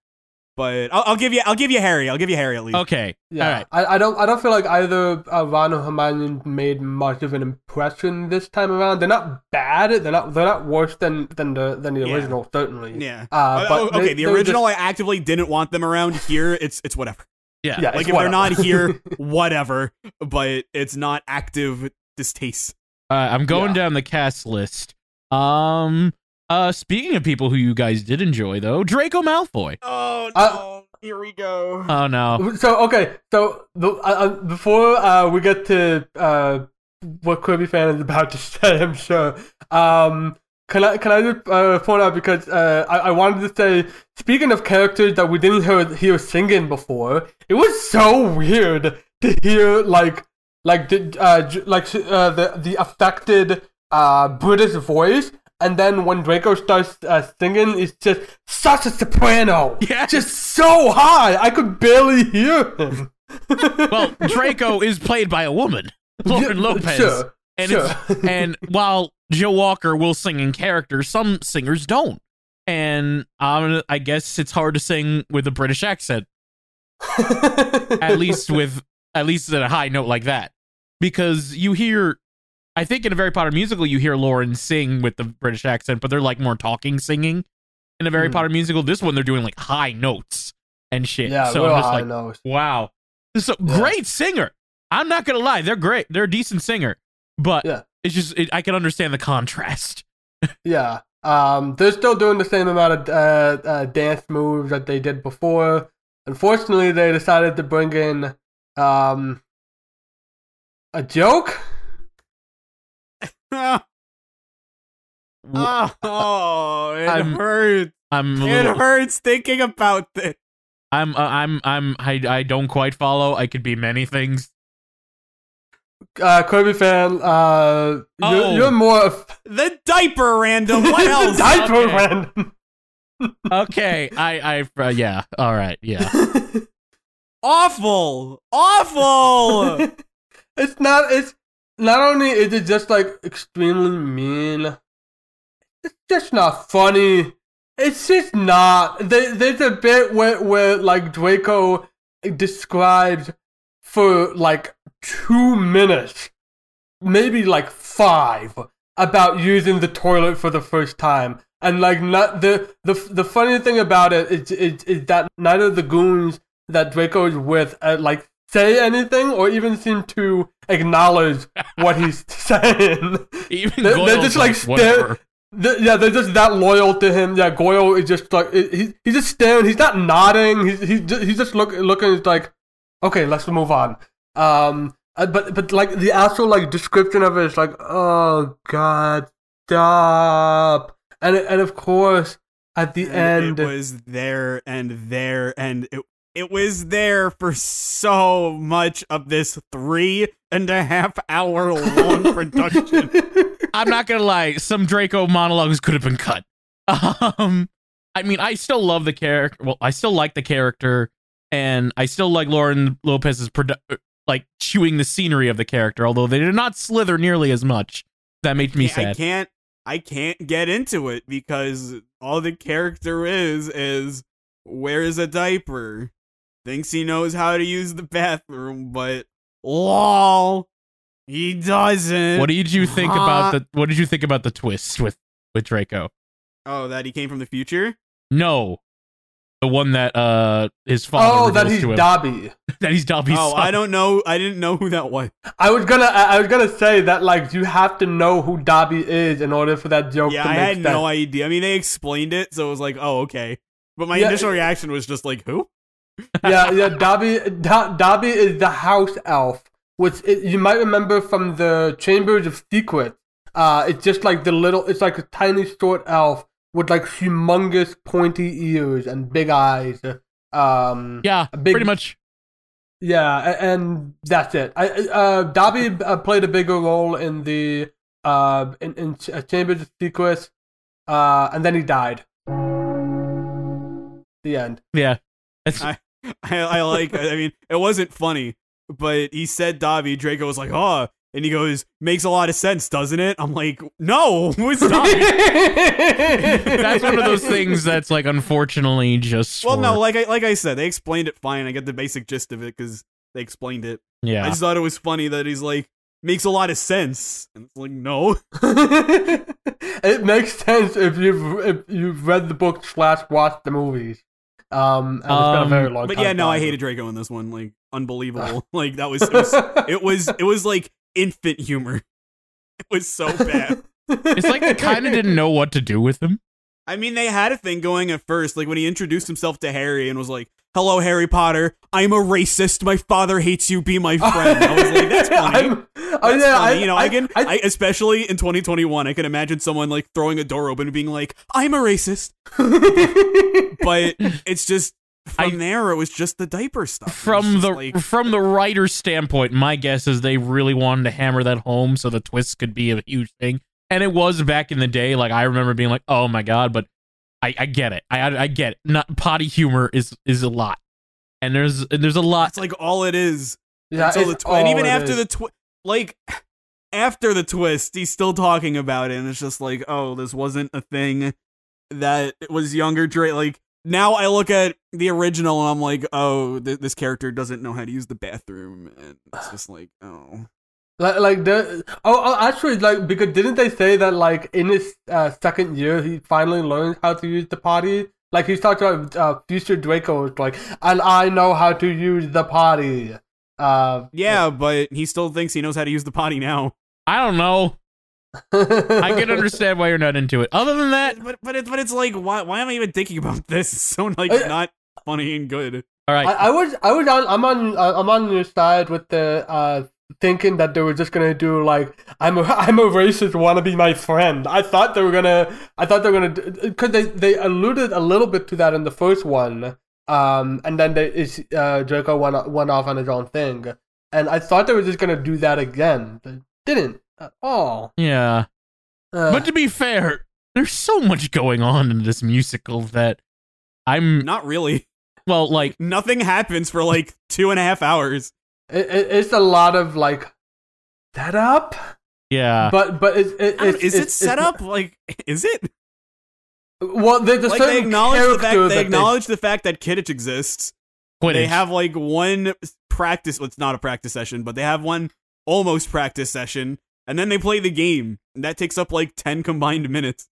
But I'll, I'll give you, I'll give you Harry. I'll give you Harry at least. Okay. Yeah, All right. I, I don't I don't feel like either uh, Ron or Hermione made much of an impression this time around. They're not bad. They're not they're not worse than than the than the Yeah. original certainly. Yeah. Uh, but okay, they- the original, just- I actively didn't want them around. Here, it's it's whatever. Yeah. yeah, Like it's if they're not here, whatever. But it's not active distaste. Uh, I'm going Yeah. down the cast list. Um. Uh. Speaking of people who you guys did enjoy, though, Draco Malfoy. Oh no. Uh, Here we go. Oh no. So okay, so the, uh, uh, before uh, we get to uh, what Kirby fan is about to say, I'm sure. Um, can I can I just uh, point out because uh, I, I wanted to say, speaking of characters that we didn't hear hear singing before, it was so weird to hear like like the uh, like uh, the the affected uh, British voice. And then when Draco starts uh, singing, it's just such a soprano. Yeah. Just so high, I could barely hear him. Well, Draco is played by a woman, Lauren Yeah, Lopez. Sure, and sure. it's, and while Joe Walker will sing in character, some singers don't. And um, I guess it's hard to sing with a British accent, at least with at least at a high note like that, because you hear. I think in a Harry Potter musical, you hear Lauren sing with the British accent, but they're like more talking singing. In a Harry Mhm. Potter musical, this one they're doing like high notes and shit. yeah, so I'm just like, nose. Wow. So Yeah. great singer. I'm not gonna lie, they're great. They're a decent singer, but Yeah. it's just it, I can understand the contrast. Yeah. Um, they're still doing the same amount of uh, uh, dance moves that they did before. Unfortunately, they decided to bring in um, a joke. Oh, it I'm- hurts. I'm a It little, hurts thinking about this. I'm uh, I'm I'm I, I don't quite follow. I could be many things. Uh, Kirby fan, uh, Oh. you're, you're more of The diaper random. What else? diaper Okay. random. Okay, I I uh, yeah. All right, yeah. Awful. Awful. it's not. It's not only is it just like extremely mean. it's just not funny. It's just not. There, there's a bit where where like Draco describes for like two minutes, maybe like five, about using the toilet for the first time. And like not the the the funny thing about it is is, is that neither of the goons that Draco is with uh, like say anything or even seem to acknowledge what he's saying. Even They're- they're just, like, whatever. Th- yeah, they're just that loyal to him. Yeah, Goyle is just like he, he's just staring. He's not nodding. He's he's just, he's just look, looking. He's like, okay, let's move on. Um, uh, but but like the actual like description of it is like, oh god, stop. And and of course at the And end, it was there and there and it it was there for so much of this three and a half hour long production. I'm not gonna lie, some Draco monologues could have been cut. Um, I mean, I still love the character. Well, I still like the character, and I still like Lauren Lopez's produ- like chewing the scenery of the character. Although they did not slither nearly as much. That made me I sad. can't I can't get into it because all the character is is wears a diaper. Thinks he knows how to use the bathroom, but lol. He doesn't. What did you think Huh? about the? What did you think about the twist with with Draco? Oh, that he came from the future? No, the one that uh his father oh, that reveals he's to him. Dobby. that he's Dobby's oh, son. I don't know. I didn't know who that was. I was gonna I I was gonna say that like you have to know who Dobby is in order for that joke Yeah, to I make had sense. no idea. I mean, they explained it, so it was like, oh, okay. But my Yeah. initial reaction was just like, who? Yeah, yeah. Dobby, Do- Dobby is the house elf, which it, you might remember from the Chambers of Secrets. Uh, it's just like the little. It's like a tiny short elf with like humongous pointy ears and big eyes. Um, Yeah, big- pretty much. yeah, a- and that's it. I, uh, Dobby uh, played a bigger role in the uh in, in Ch- uh, Chambers of Secrets, uh, and then he died. The end. Yeah, It's- I- I, I like. I mean, it wasn't funny, but he said Dobby. Draco was like, oh, and he goes, makes a lot of sense, doesn't it? I'm like, no, who's Dobby? that's one of those things that's like unfortunately just. well, no, like I like I said, they explained it fine. I get the basic gist of it because they explained it. I yeah, just thought it was funny that he's like, makes a lot of sense, and it's like, no. it makes sense if you've if you've read the book slash watched the movies. Um, and it's been a Um, very long But time. yeah, no, I hated Draco in this one. Like, unbelievable. like that was it was it was it was like infant humor. It was so bad. it's like they kind of didn't know what to do with him. I mean, they had a thing going at first, like when he introduced himself to Harry and was like, "Hello, Harry Potter. I'm a racist. My father hates you. Be my friend." I was like, "That's funny." I'm- That's yeah, funny. I, you know, I, can, I, I, especially in 2021, I can imagine someone like throwing a door open and being like, "I'm a racist," but it's just from I- there, it was just the diaper stuff. From the like, from the writer's standpoint, my guess is they really wanted to hammer that home so the twist could be a huge thing. And it was back in the day. Like I remember being like, "Oh my god!" But I, I get it. I, I get it. Not potty humor is is a lot, and there's and there's a lot. that's like all it is. yeah, until the it's twi- and even it after is. the twist, like after the twist he's still talking about it and it's just like oh this wasn't a thing that was younger Drake like now I look at the original and I'm like oh th- this character doesn't know how to use the bathroom and it's just like oh Like, like the oh, oh actually like because didn't they say that like in his uh, second year he finally learned how to use the potty? Like he talked about uh, future Draco was like, and I know how to use the potty. Uh, yeah but he still thinks he knows how to use the potty now I don't know. I can understand why you're not into it. Other than that, but but, it, but it's like why why am I even thinking about this it's so like I- not funny and good all right. I, I was I was on I'm on uh, I'm on your side with the uh thinking that they were just gonna do like I'm a I'm a racist wanna be my friend. I thought they were gonna I thought they were gonna because they they alluded a little bit to that in the first one. Um, and then they is uh Draco went went off on his own thing, and I thought they were just gonna do that again. They didn't at all. yeah. Uh, But to be fair, there's so much going on in this musical that I'm not really well, like nothing happens for like two and a half hours it, it, it's a lot of like setup, yeah. but but it's, it, it's is it's, it set it's- up? Like, is it? Well, there's a like they acknowledge the fact character they that acknowledge the fact that Kidditch exists. Quidditch. They have like one practice. Well, it's not a practice session, but they have one almost practice session, and then they play the game. And that takes up like ten combined minutes.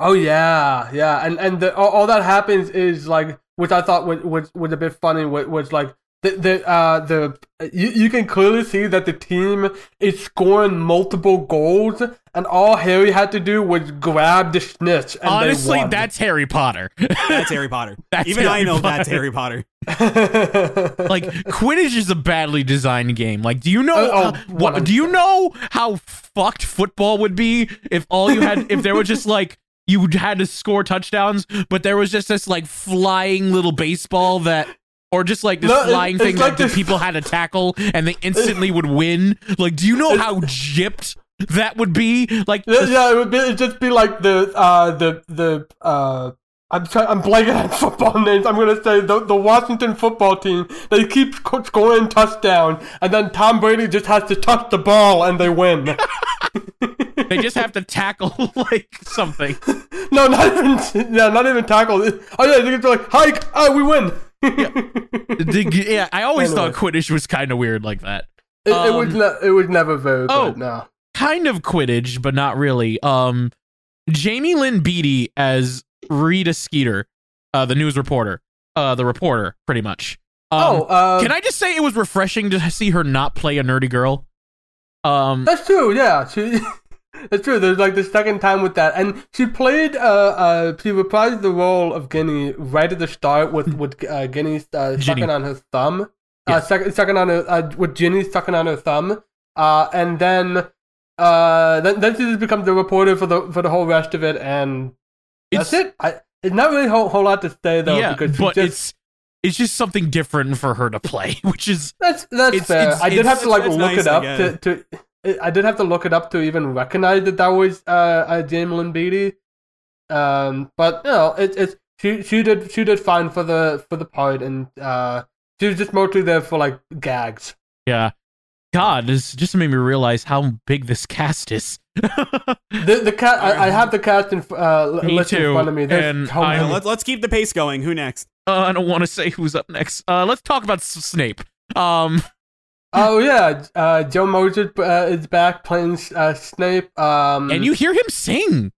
Oh yeah, yeah, and and the, all, all that happens is like, which I thought was was, was a bit funny. Was, was like the the uh the you, you can clearly see that the team is scoring multiple goals, and all Harry had to do was grab the snitch. And Honestly, they won. that's Harry Potter. That's Harry Potter. That's Even I Harry know that's Harry Potter. like Quidditch is a badly designed game. Like, do you know? Uh, oh, how- what, do you know how fucked football would be if all you had if there was just like you had to score touchdowns, but there was just this like flying little baseball that. Or just like this No, flying it's thing like that the this- people had to tackle and they instantly would win. Like, do you know how gypped that would be? Like, Yeah, yeah, it would be, it'd just be like the uh the the uh I'm try- I'm blanking on football names. I'm gonna say the the Washington football team. They keep sc- scoring touchdown, and then Tom Brady just has to touch the ball and they win. they just have to tackle like something. no, not even yeah, not even tackle. Oh yeah, they get to like hike. Oh, we win. The- yeah, I always Anyway. thought Quidditch was kind of weird like that. It, it was Um, ne- it was never very good. oh. No. kind of Quidditch, but not really. Um, Jaime Lyn Beatty as Rita Skeeter, uh, the news reporter, uh, the reporter, pretty much. Um, oh, uh, can I just say it was refreshing to see her not play a nerdy girl? Um, That's true. Yeah, she. That's true. There's like the second time with that, and she played. Uh, uh, she reprised the role of Guinea right at the start with with uh, Guinea uh, Ginny. sucking on her thumb. Yeah. Uh, suck, sucking on her uh, with Ginny sucking on her thumb. Uh, and then, uh, then then she just becomes the reporter for the for the whole rest of it, and that's It's- it. I, it's not really a whole, whole lot to say though, yeah, because but just, it's it's just something different for her to play, which is That's that's It's- fair. it's- I did have to like look nice, it up to, to I did have to look it up to even recognize that that was uh, uh Jaime Beatty. Um, but you know, it, it's she she did she did fine for the for the part, and uh, she was just mostly there for like gags. yeah. God, this just made me realize how big this cast is. The the cat I, I have the cast in uh Me list in front of me. There's and so I- many. let's let's keep the pace going. Who next? Uh, I don't want to say who's up next. Uh, let's talk about S- Snape. Um, Oh yeah, uh, Joe Moses uh, is back playing uh, Snape. Um, and you hear him sing.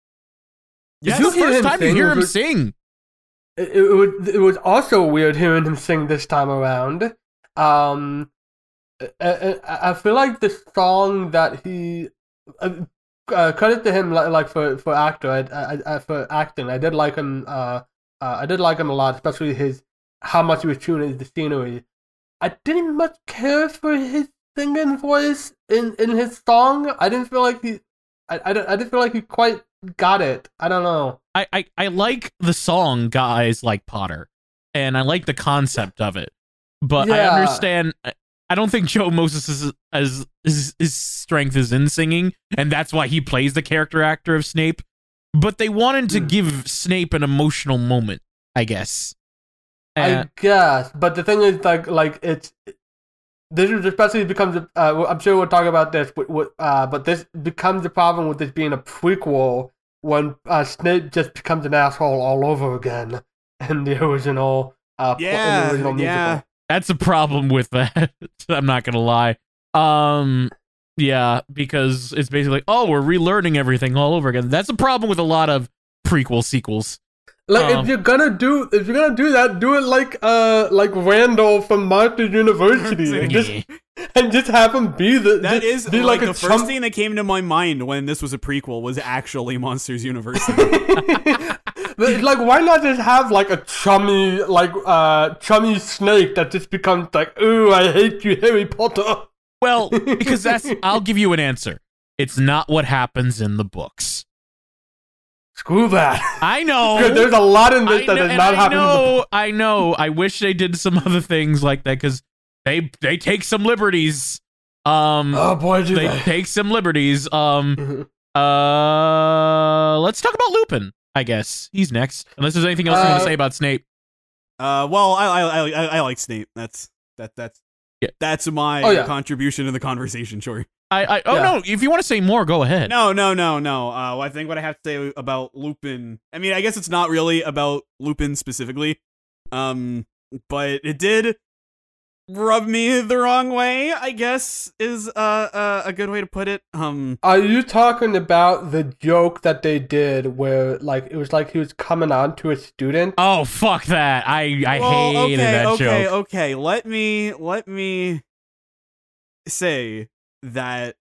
Did This you is the first time you hear him Was sing. it, it was it was also weird hearing him sing this time around. Um, I, I, I feel like the song that he uh, uh, credit to him like, like for for actor I, I, I, for acting. I did like him. Uh, uh, I did like him a lot, especially his how much he was tuning the scenery. I didn't much care for his singing voice in in his song. I didn't feel like he. I, I, didn't- I didn't feel like he quite got it. I don't know. I, I I like the song "Guys Like Potter," and I like the concept of it. But I understand. I- I don't think Joe Moses is as his, his strength is in singing, and that's why he plays the character actor of Snape. But they wanted to Hmm. give Snape an emotional moment, I guess. And- I guess, but the thing is, like, like it's this is especially becomes. a- Uh, well, I'm sure we'll talk about this, with, with, uh, but this becomes the problem with this being a prequel when uh, Snape just becomes an asshole all over again in the original. Uh, pl- in the Yeah, original yeah. musical. that's a problem with that. I'm not gonna lie. Um, yeah, because it's basically like, oh, we're relearning everything all over again. That's a problem with a lot of prequel sequels. Like Um, if you're gonna do if you're gonna do that, do it like uh like Randall from Monsters University, and just and just have him be the That just is be like, like, the a first chump- thing that came to my mind when this was a prequel was actually Monsters University. Like why not just have like a chummy like uh chummy Snape that just becomes like ooh I hate you Harry Potter. Well, because that's I'll give you an answer. It's not what happens in the books. Screw that. I know. There's a lot in I this that know, is not I happening. in the know, I know. I wish they did some other things like that because they they take some liberties. Um, Oh boy, do they they. take some liberties. Um, uh, let's talk about Lupin. I guess he's next. Unless there's anything else you want Uh, to say about Snape. uh, well, I, I I I I like Snape. That's that that's Yeah. That's my Oh, yeah. contribution to the conversation. Sure. I, I oh Yeah. no, if you want to say more, go ahead. No, no, no, no. Uh, I think what I have to say about Lupin. I mean, I guess it's not really about Lupin specifically. Um, but it did rub me the wrong way. I guess is uh, uh, a good way to put it. Um, Are you talking about the joke that they did where like it was like he was coming on to a student? Oh fuck that! I I well, hated okay, that okay, joke. okay. Let me let me say that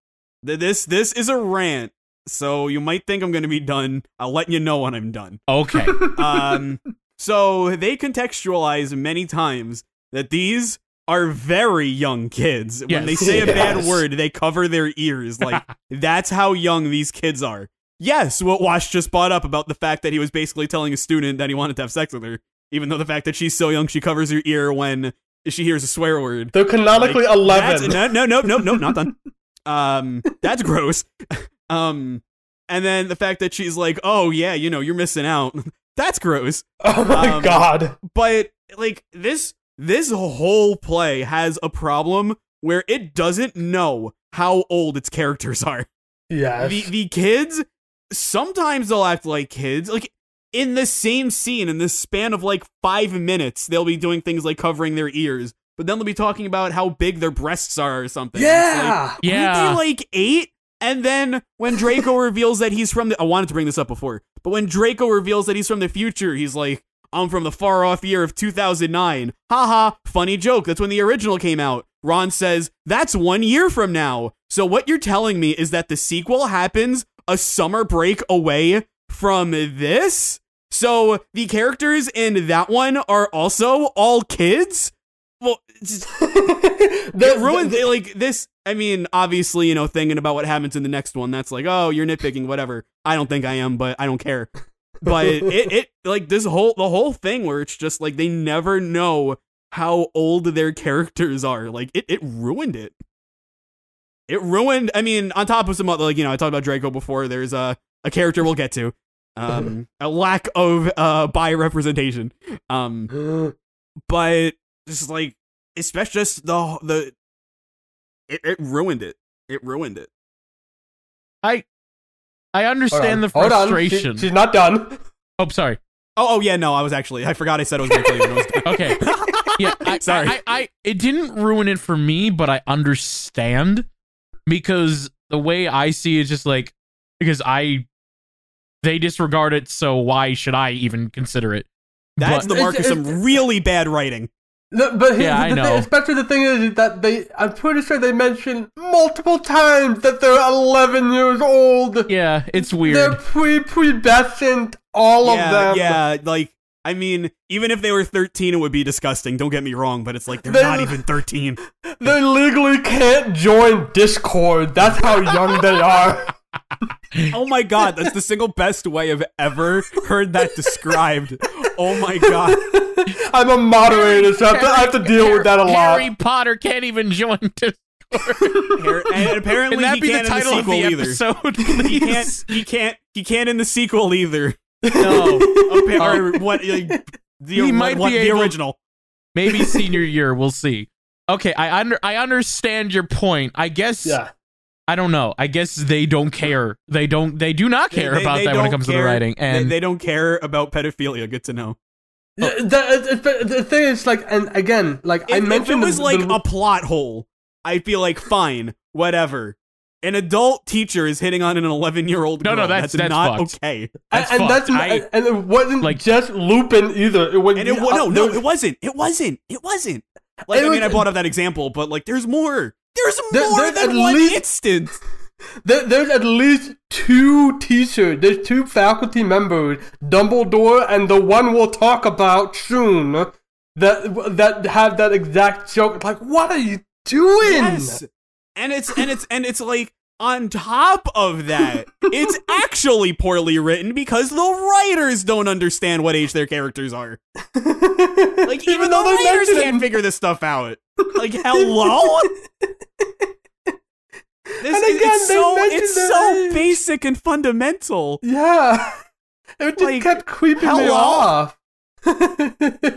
th- this this is a rant. So you might think I'm going to be done. I'll let you know when I'm done. Okay, um so they contextualize many times that these are very young kids when they say a bad word they cover their ears like that's how young these kids are yes what wash just brought up about the fact that he was basically telling a student that he wanted to have sex with her even though the fact that she's so young she covers her ear when she hears a swear word They're canonically Like, eleven. no, no, no, no, no, not done. Um, that's gross. Um, and then the fact that she's like, "Oh yeah, you know, you're missing out." That's gross. oh my um, god. But like this, this whole play has a problem where it doesn't know how old its characters are. Yes. The the kids sometimes they'll act like kids. Like in the same scene, in this span of like five minutes, they'll be doing things like covering their ears, but then they'll be talking about how big their breasts are or something. It's like, yeah. yeah. Aren't they like eight? And then when Draco reveals that he's from the I wanted to bring this up before, but when Draco reveals that he's from the future, he's like, I'm from the far off year of 2009. Haha, funny joke. That's when the original came out. Ron says, That's one year from now. So what you're telling me is that the sequel happens a summer break away from this? So the characters in that one are also all kids? Well, it's- The- it ruined like this. I mean, obviously, you know, thinking about what happens in the next one, that's like, oh, you're nitpicking, whatever. I don't think I am, but I don't care. But it, it, like this whole the whole thing where it's just like they never know how old their characters are. Like it, it ruined it. It ruined. I mean, on top of some other, like you know, I talked about Draco before. There's a a character we'll get to, um, a lack of uh bi representation. Um, but just like especially just the the it, it ruined it. It ruined it. I I understand on. the Hold on. She- frustration. she's not done. oh, sorry. Oh, oh yeah, no, I was actually I forgot I said it was very clear. when I was. Okay. Yeah, I, Sorry. I, I, it didn't ruin it for me, but I understand because the way I see it is just like because I they disregard it, so why should I even consider it? That's But- the mark of some really bad writing. No, but here's Yeah, I know. Thing, especially the thing is that they, I'm pretty sure they mentioned multiple times that they're 11 years old. yeah, it's weird. They're pre-pubescent, all yeah, of them. yeah, like I mean, even if they were 13, it would be disgusting. Don't get me wrong, but it's like they're They- not even 13. They legally can't join Discord. That's how young they are. Oh my god, that's the single best way I've ever heard that described. Oh my god. I'm a moderator, so I have to, I have to deal with that a lot. Harry Potter can't even join Discord. Har- And apparently Can that he be can't in the title of sequel the either. episode, He can't. He can't. He can't in the sequel either. No. Appa- or oh. what? Like, the He might what, be the able- original. Maybe senior year, we'll see. Okay, I under I understand your point. I guess Yeah. I don't know. I guess they don't care. They don't. They do not care They- about they that when it don't comes to the writing. And they don't care about pedophilia. Good to know. Yeah, the, it's- it's- the thing is, like, and again, like I If, if it mentioned, was the- like the- a plot hole, I feel like, fine, whatever. An adult teacher is hitting on an 11 year old No, girl. no, that's- that's not fucked. okay. That's and, and that's I- and it wasn't like- just Lupin either. It was And it uh, no, no, it wasn't. It wasn't. It wasn't. Like It I mean, was- I brought up that example, but like, there's more. There's There- more there's than at one least- instance. There, there's at least two teachers. There's two faculty members, Dumbledore and the one we'll talk about soon, that that have that exact joke. Like, what are you doing? Yes. And it's and it's and it's like on top of that, it's actually poorly written because the writers don't understand what age their characters are. Like even, though the they writers mention can't figure this stuff out. Like hello. This And is again, it's they so mention it's so age. basic and fundamental. Yeah, it just Like, kept creeping me off.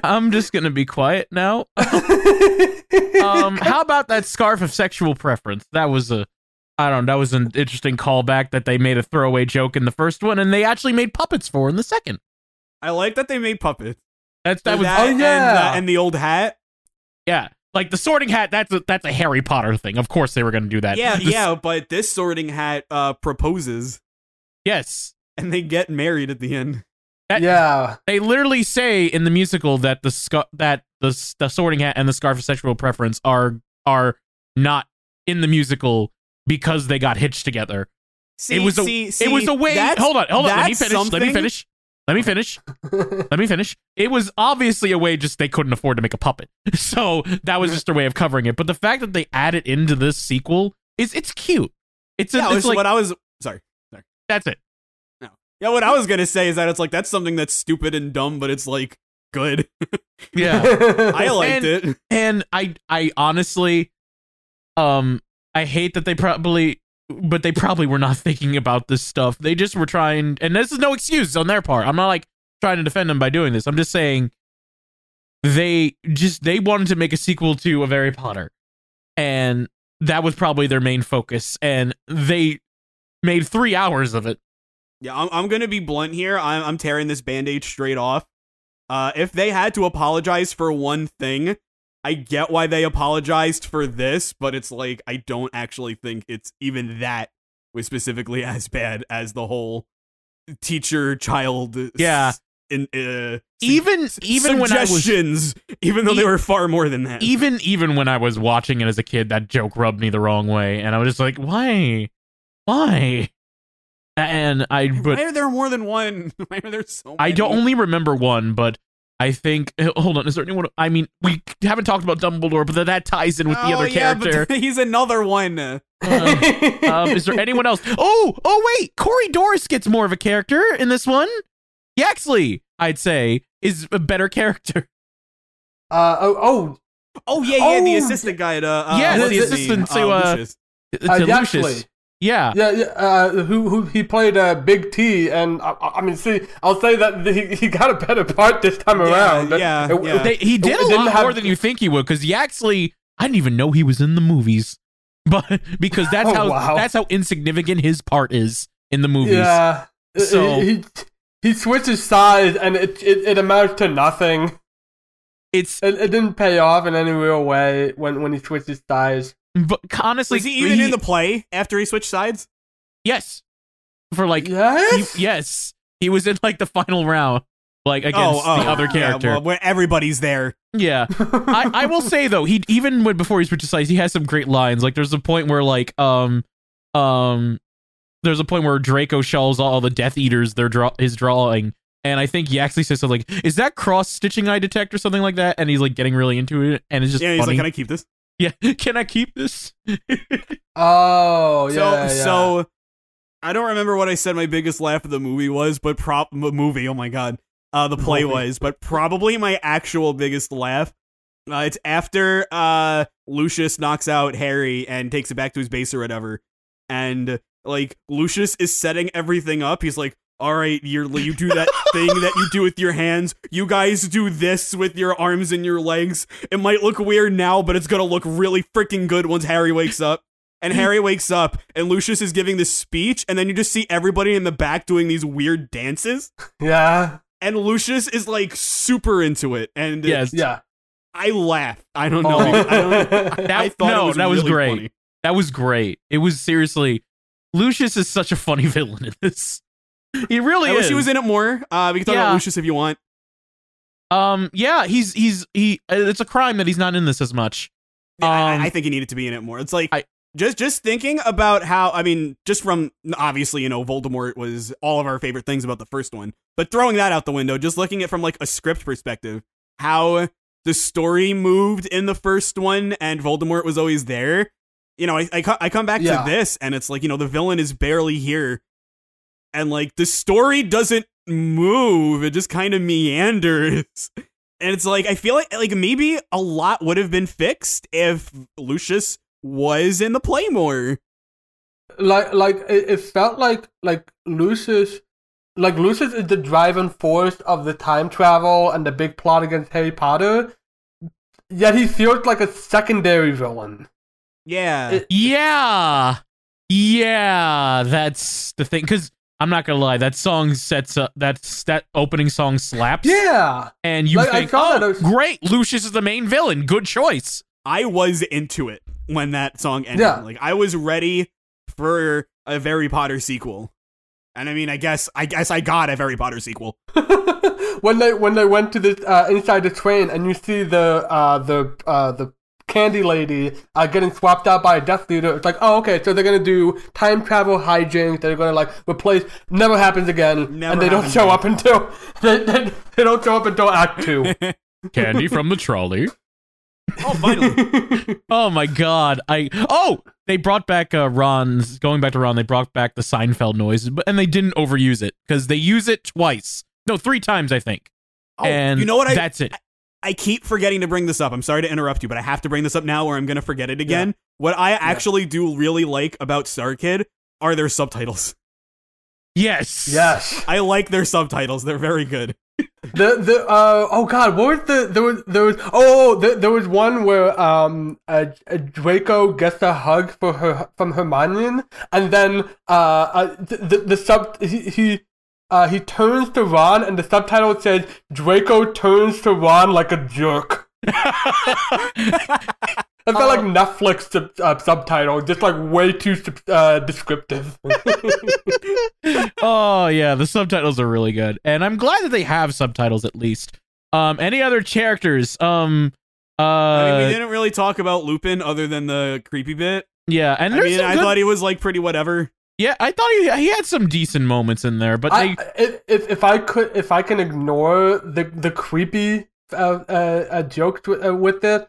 I'm just gonna be quiet now. um, how about that scarf of sexual preference? That was a, I don't know, that was an interesting callback that they made a throwaway joke in the first one, and they actually made puppets for in the second. I like that they made puppets. That's that was Oh, and, yeah. uh, and the old hat. yeah, like the Sorting Hat. That's a that's a Harry Potter thing. Of course they were gonna do that. Yeah, The- yeah, but this sorting hat uh proposes yes. and they get married at the end. yeah. They literally say in the musical that the sc- that the the Sorting Hat and the Scarf of Sexual Preference are are not in the musical because they got hitched together. See, it was a see, it was a way. Hold on, hold on. Let me finish. Let me finish. Let me finish. Let me finish. It was obviously a way just they couldn't afford to make a puppet, so that was just a way of covering it. But the fact that they added into this sequel is it's cute. It's, a, Yeah, it's it's like what I was. Sorry. Sorry. that's it. Yeah, what I was gonna say is that it's like that's something that's stupid and dumb, but it's like good. Yeah. I liked And- it. and I I honestly um I hate that they probably but they probably were not thinking about this stuff. They just were trying and this is no excuse on their part. I'm not like trying to defend them by doing this. I'm just saying they just they wanted to make a sequel to a Harry Potter. And that was probably their main focus and they made 3 hours of it. Yeah, I'm, I'm gonna be blunt here. I'm, I'm tearing this band-aid straight off. Uh, if they had to apologize for one thing, I get why they apologized for this, but it's like I don't actually think it's even that was specifically as bad as the whole teacher-child. s- Yeah. In, uh, Even even when I was suggestions, even though they E- were far more than that. even even when I was watching it as a kid, that joke rubbed me the wrong way, and I was just like, "Why, why?" And I, but Why are there more than one? Why are there so? I don't only remember one, but I think. Hold on, is there anyone? I mean, we haven't talked about Dumbledore, but that, that ties in with the Oh, other yeah, but character. he's another one. Uh, um, is there anyone else? Oh, oh wait, Corey Doris gets more of a character in this one. Yaxley, I'd say, is a better character. Uh, oh, oh, Oh yeah, yeah, the Oh, assistant guy to uh, Yeah, what's the assistant name? to, uh, Lucius. To uh, Lucius. Yeah. Yeah, yeah. Uh, who who he played uh, Big T, and I, I mean, see, I'll say that he, he got a better part this time Yeah, around. yeah, It- yeah. They, he did It a lot have- more than you think he would because he actually I didn't even know he was in the movies, but because that's Oh, how wow. that's how insignificant his part is in the movies. Yeah. So- he, he he switches sides, and it, it it amounts to nothing. It's It, it didn't pay off in any real way when when he switches sides. But honestly, Was he even in the play after he switched sides? yes for like Yes. he, yes he was in like the final round like against the other character. Oh, Yeah, well, where everybody's there. Yeah. I, I will say though, he even when before he switched sides, he has some great lines. Like there's a point where like um um there's a point where Draco shows all the Death Eaters their draw his drawing, and I think he actually says something like, "Is that cross stitching I detect or something like that?" And he's like getting really into it, and it's just Yeah, he's funny. like, "Can I keep this?" Yeah, can I keep this? oh yeah. so, yeah. so I don't remember what I said. My biggest laugh of the movie was, but prop movie. Oh my god, uh, the play Movie. was, but probably my actual biggest laugh. Uh, it's after uh Lucius knocks out Harry and takes it back to his base or whatever, and like Lucius is setting everything up. He's like, "All right, you you do that thing that you do with your hands. You guys do this with your arms and your legs. It might look weird now, but it's gonna look really freaking good once Harry wakes up." And Harry wakes up, and Lucius is giving this speech, and then you just see everybody in the back doing these weird dances. yeah. And Lucius is like super into it, and yes, Yeah. I laugh. I don't know. Oh. I, don't, That- I thought no, it was that was really great. funny. that was great. It was seriously, Lucius is such a funny villain in this. He really I is. wish he was in it more. Uh, we can talk Yeah. about Lucius if you want. Um, yeah, he's he's he. It's a crime that he's not in this as much. Yeah, I- Um, I, I think he needed to be in it more. It's like I- just just thinking about how I mean, just from obviously you know Voldemort was all of our favorite things about the first one, but throwing that out the window, just looking at it from like a script perspective, how the story moved in the first one and Voldemort was always there. You know, I I, I come back Yeah. to this and it's like you know the villain is barely here, and like the story doesn't move; it just kind of meanders. And it's like I feel like like maybe a lot would have been fixed if Lucius was in the play more. like like it, it felt like like Lucius like Lucius is the driving force of the time travel and the big plot against Harry Potter. Yet he feels like a secondary villain. Yeah. It- Yeah. Yeah, that's the thing. Because I'm not gonna lie, that song sets up that's that opening song slaps. Yeah, And you Like, I think, saw oh, that, was- great, Lucius is the main villain. Good choice. I was into it when that song ended. Yeah. Like I was ready for a Harry Potter sequel. And I mean, I guess I guess I got a Harry Potter sequel. when they when they went to the uh, inside the train and you see the uh, the uh, the candy lady uh, getting swapped out by a Death Eater, it's like, oh, okay, so they're gonna do time travel hijinks. They're gonna like replace. Never happens again, Never and they don't show again. up until they, they, they don't show up until Act Two. Candy from the trolley. Oh, finally. Oh my god. I oh they brought back uh Ron's going back to Ron, they brought back the Seinfeld noise, but and they didn't overuse it because they use it twice. No, three times I think. Oh, and you know what? I that's it. I keep forgetting to bring this up. I'm sorry to interrupt you, but I have to bring this up now, or I'm gonna forget it again. What I actually do really like about Starkid are their subtitles. Yes. yes. I like their subtitles; they're very good. The the uh oh god what was the there was there was oh there, there was one where um uh, uh, Draco gets a hug for her from Hermione and then uh, uh the, the the sub he he uh he turns to Ron and the subtitle says Draco turns to Ron like a jerk. I felt like Netflix sub- uh, subtitle, just like way too sub- uh, descriptive. oh yeah, the subtitles are really good, and I'm glad that they have subtitles at least. Um, any other characters? Um, uh, I mean, we didn't really talk about Lupin other than the creepy bit. yeah, and I mean, some I thought he was like pretty whatever. Yeah, I thought he he had some decent moments in there, but I, they if, if if I could if I can ignore the the creepy uh, uh, uh jokes with, uh, with it,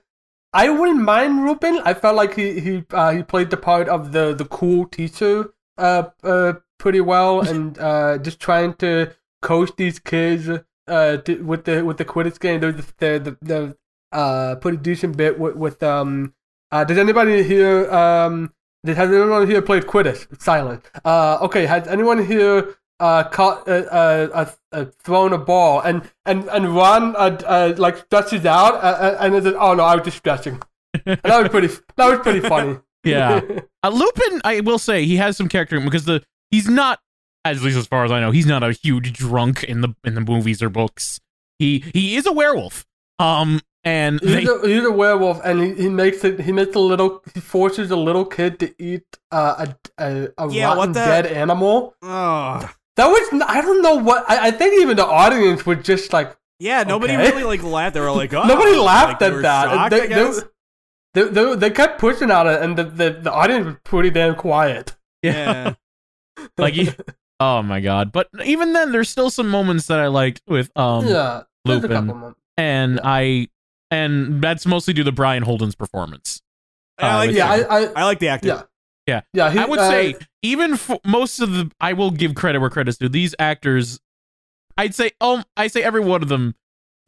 I wouldn't mind Lupin. I felt like he he uh, he played the part of the the cool teacher uh uh pretty well, and uh just trying to coach these kids uh to, with the with the Quidditch game. There was the the, the uh pretty decent bit with with um uh did anybody here um did has anyone here played Quidditch? Silent. Uh, okay. Has anyone here uh caught uh, uh, uh, thrown a ball and and and Ron uh, uh like stretches out and then oh no I was just stretching. And that was pretty. That was pretty funny. yeah. Uh, Lupin, I will say, he has some character because the he's not, at least as far as I know, he's not a huge drunk in the in the movies or books. He he is a werewolf. Um, and they, He's a, he's a werewolf, and he, he makes it. He makes a little. He forces a little kid to eat uh, a a, a Yeah, rotten the- dead animal. Oh, That was. I don't know what. I, I think even the audience was just like yeah. Nobody Okay. really like laughed. They were like, oh, nobody like, laughed they at were that. shocked, they, I guess. They, they, they, they kept pushing at it, and the, the, the audience was pretty damn quiet. yeah. like, he, oh my god! But even then, there's still some moments that I liked with um, yeah, there's a Lupin. couple moments. and I, and that's mostly due to Brian Holden's performance. I Uh, like, Yeah, yeah, I, I, I like the actor. yeah, Yeah. yeah. He, I would uh, say even for most of the I will give credit where credit's due. These actors, I'd say um I say every one of them,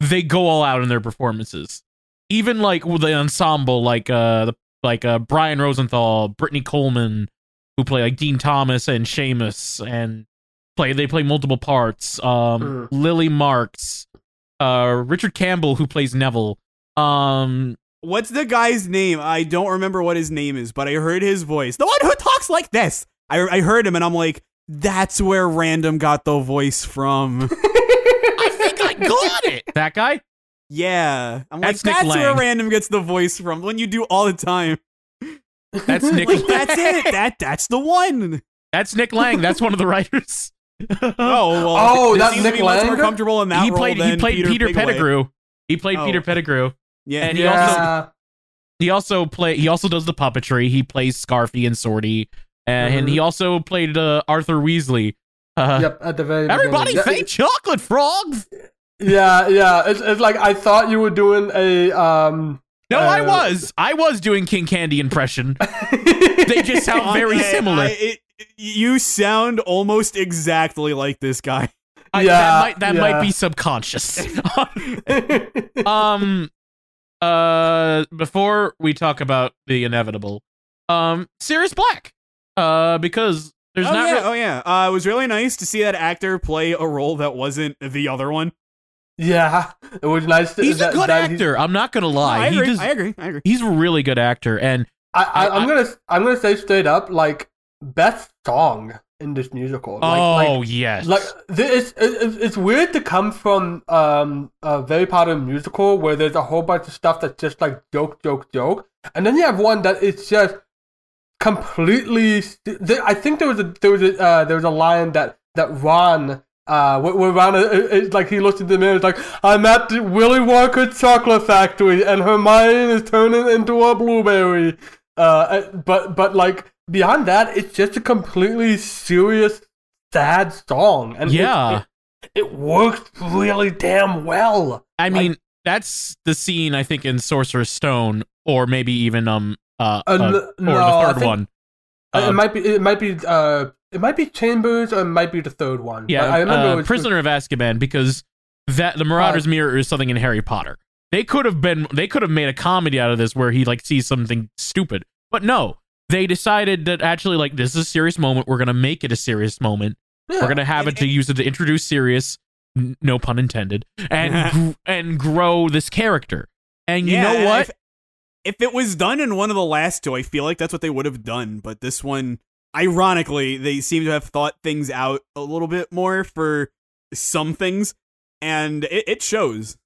they go all out in their performances. Even like with the ensemble, like uh the, like uh Brian Rosenthal, Brittany Coleman, who play like Dean Thomas and Seamus, and play they play multiple parts. Um, Mm. Lily Marks, uh Richard Campbell who plays Neville. Um, What's the guy's name? I don't remember what his name is, but I heard his voice. The one who talks like this. I, I heard him and I'm like, that's where Rando got the voice from. I think I got it. That guy. yeah. I'm That's like, Nick that's where Rando gets the voice from. When you do all the time. That's Nick. Like, that's it. That That's the one. That's Nick Lang. That's one of the writers. Oh, well. Oh, this that's Nick be much more Lang? comfortable in that he role played. He played Peter, Pigaway. Pettigrew. He played Oh. Peter Pettigrew. Yeah. And he yeah. also- He also play. He also does the puppetry. He plays Scarfy and Sorty, and, and Mhm. he also played uh, Arthur Weasley. Uh, yep. At the very Everybody beginning. say chocolate frogs. Yeah, yeah. It's, it's like I thought you were doing a um. No, I Uh, was. I was doing King Candy impression. They just sound very Okay, similar. I- it- you sound almost exactly like this guy. I, Yeah, that might that might be subconscious. um uh before we talk about the inevitable um Sirius Black uh because There's oh not. yeah, re- oh yeah. Uh, it was really nice to see that actor play a role that wasn't the other one. Yeah, it was nice. To, he's that, He's a good that he's- actor. I'm not gonna lie. No, I he agree. just, I agree. I agree. he's a really good actor, and I, I, I- I'm gonna I'm gonna say straight up, like best song in this musical. Like, oh like, yes, like it's, it's it's weird to come from um a very part of musical where there's a whole bunch of stuff that's just like joke joke joke and then you have one that it's just completely st- i think there was a there was a uh, there was a line that that ron uh, where, where Ron, uh, uh, like he looks in the mirror, it's like, I'm at the Willy Wonka chocolate factory, and Hermione is turning into a blueberry. Uh, uh, but but like beyond that, it's just a completely serious, sad song, and Yeah. it, it works really damn well. I mean that's the scene I think in Sorcerer's Stone, or maybe even um uh, Uh, uh, or no, the third one. Uh, it Um, might be it might be uh it might be Chambers or it might be the third one. Yeah, But I remember uh, it was Prisoner of Azkaban because that the Marauder's Mirror is something in Harry Potter. They could have been they could have made a comedy out of this where he like sees something stupid. But no, they decided that actually like this is a serious moment. We're gonna make it a serious moment. Yeah. We're gonna have it to use it to introduce serious, n- no pun intended, and gr- and grow this character. And you Yeah, know what? If, if it was done in one of the last two, I feel like that's what they would have done. But this one, ironically, they seem to have thought things out a little bit more for some things, and it, it shows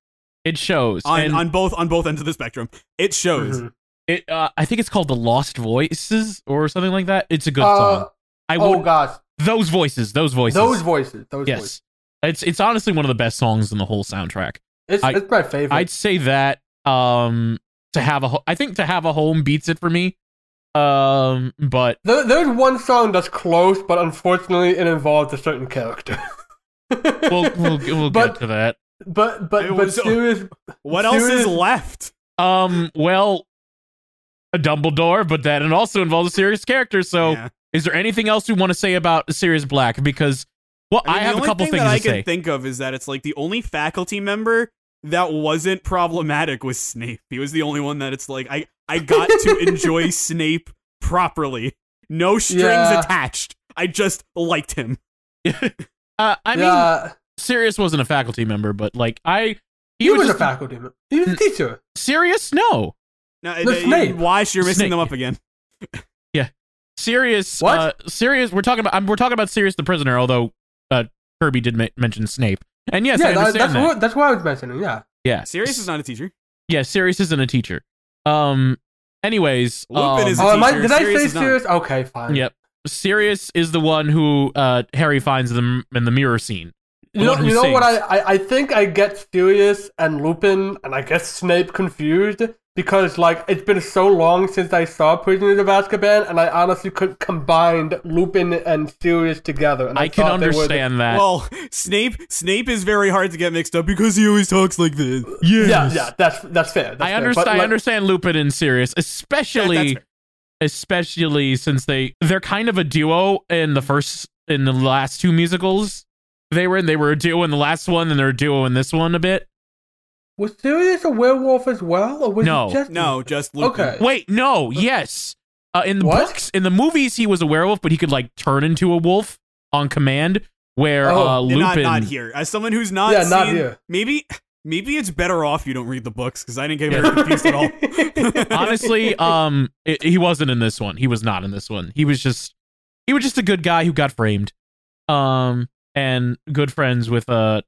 It shows. on, and on both on both ends of the spectrum. It shows. Mm-hmm. It, uh, I think it's called the Lost Voices or something like that. It's a good Uh, song. I oh would gosh, those voices, those voices, those voices, those yes. voices. It's it's honestly one of the best songs in the whole soundtrack. It's I- it's my favorite. I'd say that um to have a ho- I think to have a home beats it for me. Um but There, there's one song that's close, but unfortunately, it involves a certain character. we'll we'll, we'll But- get to that. But but It but was- serious. What else is left? Um well a Dumbledore, but that it also involves a serious character. So Yeah. is there anything else you want to say about Sirius Black? Because well, I, mean, the have a couple thing things that I to can say. think of is that it's like the only faculty member that wasn't problematic was Snape. He was the only one that it's like I I got to enjoy Snape properly. No strings Yeah. attached. I just liked him. uh, I mean, yeah, Sirius wasn't a faculty member, but like I he, was, just a faculty member. He was a teacher. Sirius. No, No, No, uh, Snape. Wash, you're missing Snape. them up again. Yeah, Sirius. What? Uh, Sirius. We're talking about. I'm, we're talking about Sirius the prisoner. Although uh, Kirby did ma- mention Snape, and yes, yeah, that, that's that. what that's what I was mentioning. Yeah. yeah, Sirius is not a teacher. Yeah, Sirius isn't a teacher. Um. Anyways, Lupin um, is a Oh, I, teacher. did I Sirius say is not. serious? Okay, fine. Yep. Sirius is the one who uh Harry finds them in the mirror scene. You know, you know what? I. I I think I get Sirius and Lupin and I guess Snape confused because like it's been so long since I saw Prisoners of Azkaban, and I honestly could combined Lupin and Sirius together. And I, I can thought they were the- understand that. Well, Snape Snape is very hard to get mixed up because he always talks like this. yeah, yeah, that's that's fair. That's I fair. understand. But, I understand Lupin and Sirius, especially that's fair. especially since they they're kind of a duo in the first in the last two musicals they were in. They were a duo in the last one, and they're a duo in this one a bit. Was Sirius a werewolf as well, or was No. he just No, just Lupin. Okay. Wait, no, yes. Uh, in the What? books, in the movies, he was a werewolf, but he could like turn into a wolf on command. Where Oh. uh, Lupin, not not here. As someone who's not Yeah, not here. maybe maybe it's better off you don't read the books because I didn't get very confused at all. honestly, um, it, he wasn't in this one. He was not in this one. He was just he was just a good guy who got framed, um, and good friends with uh,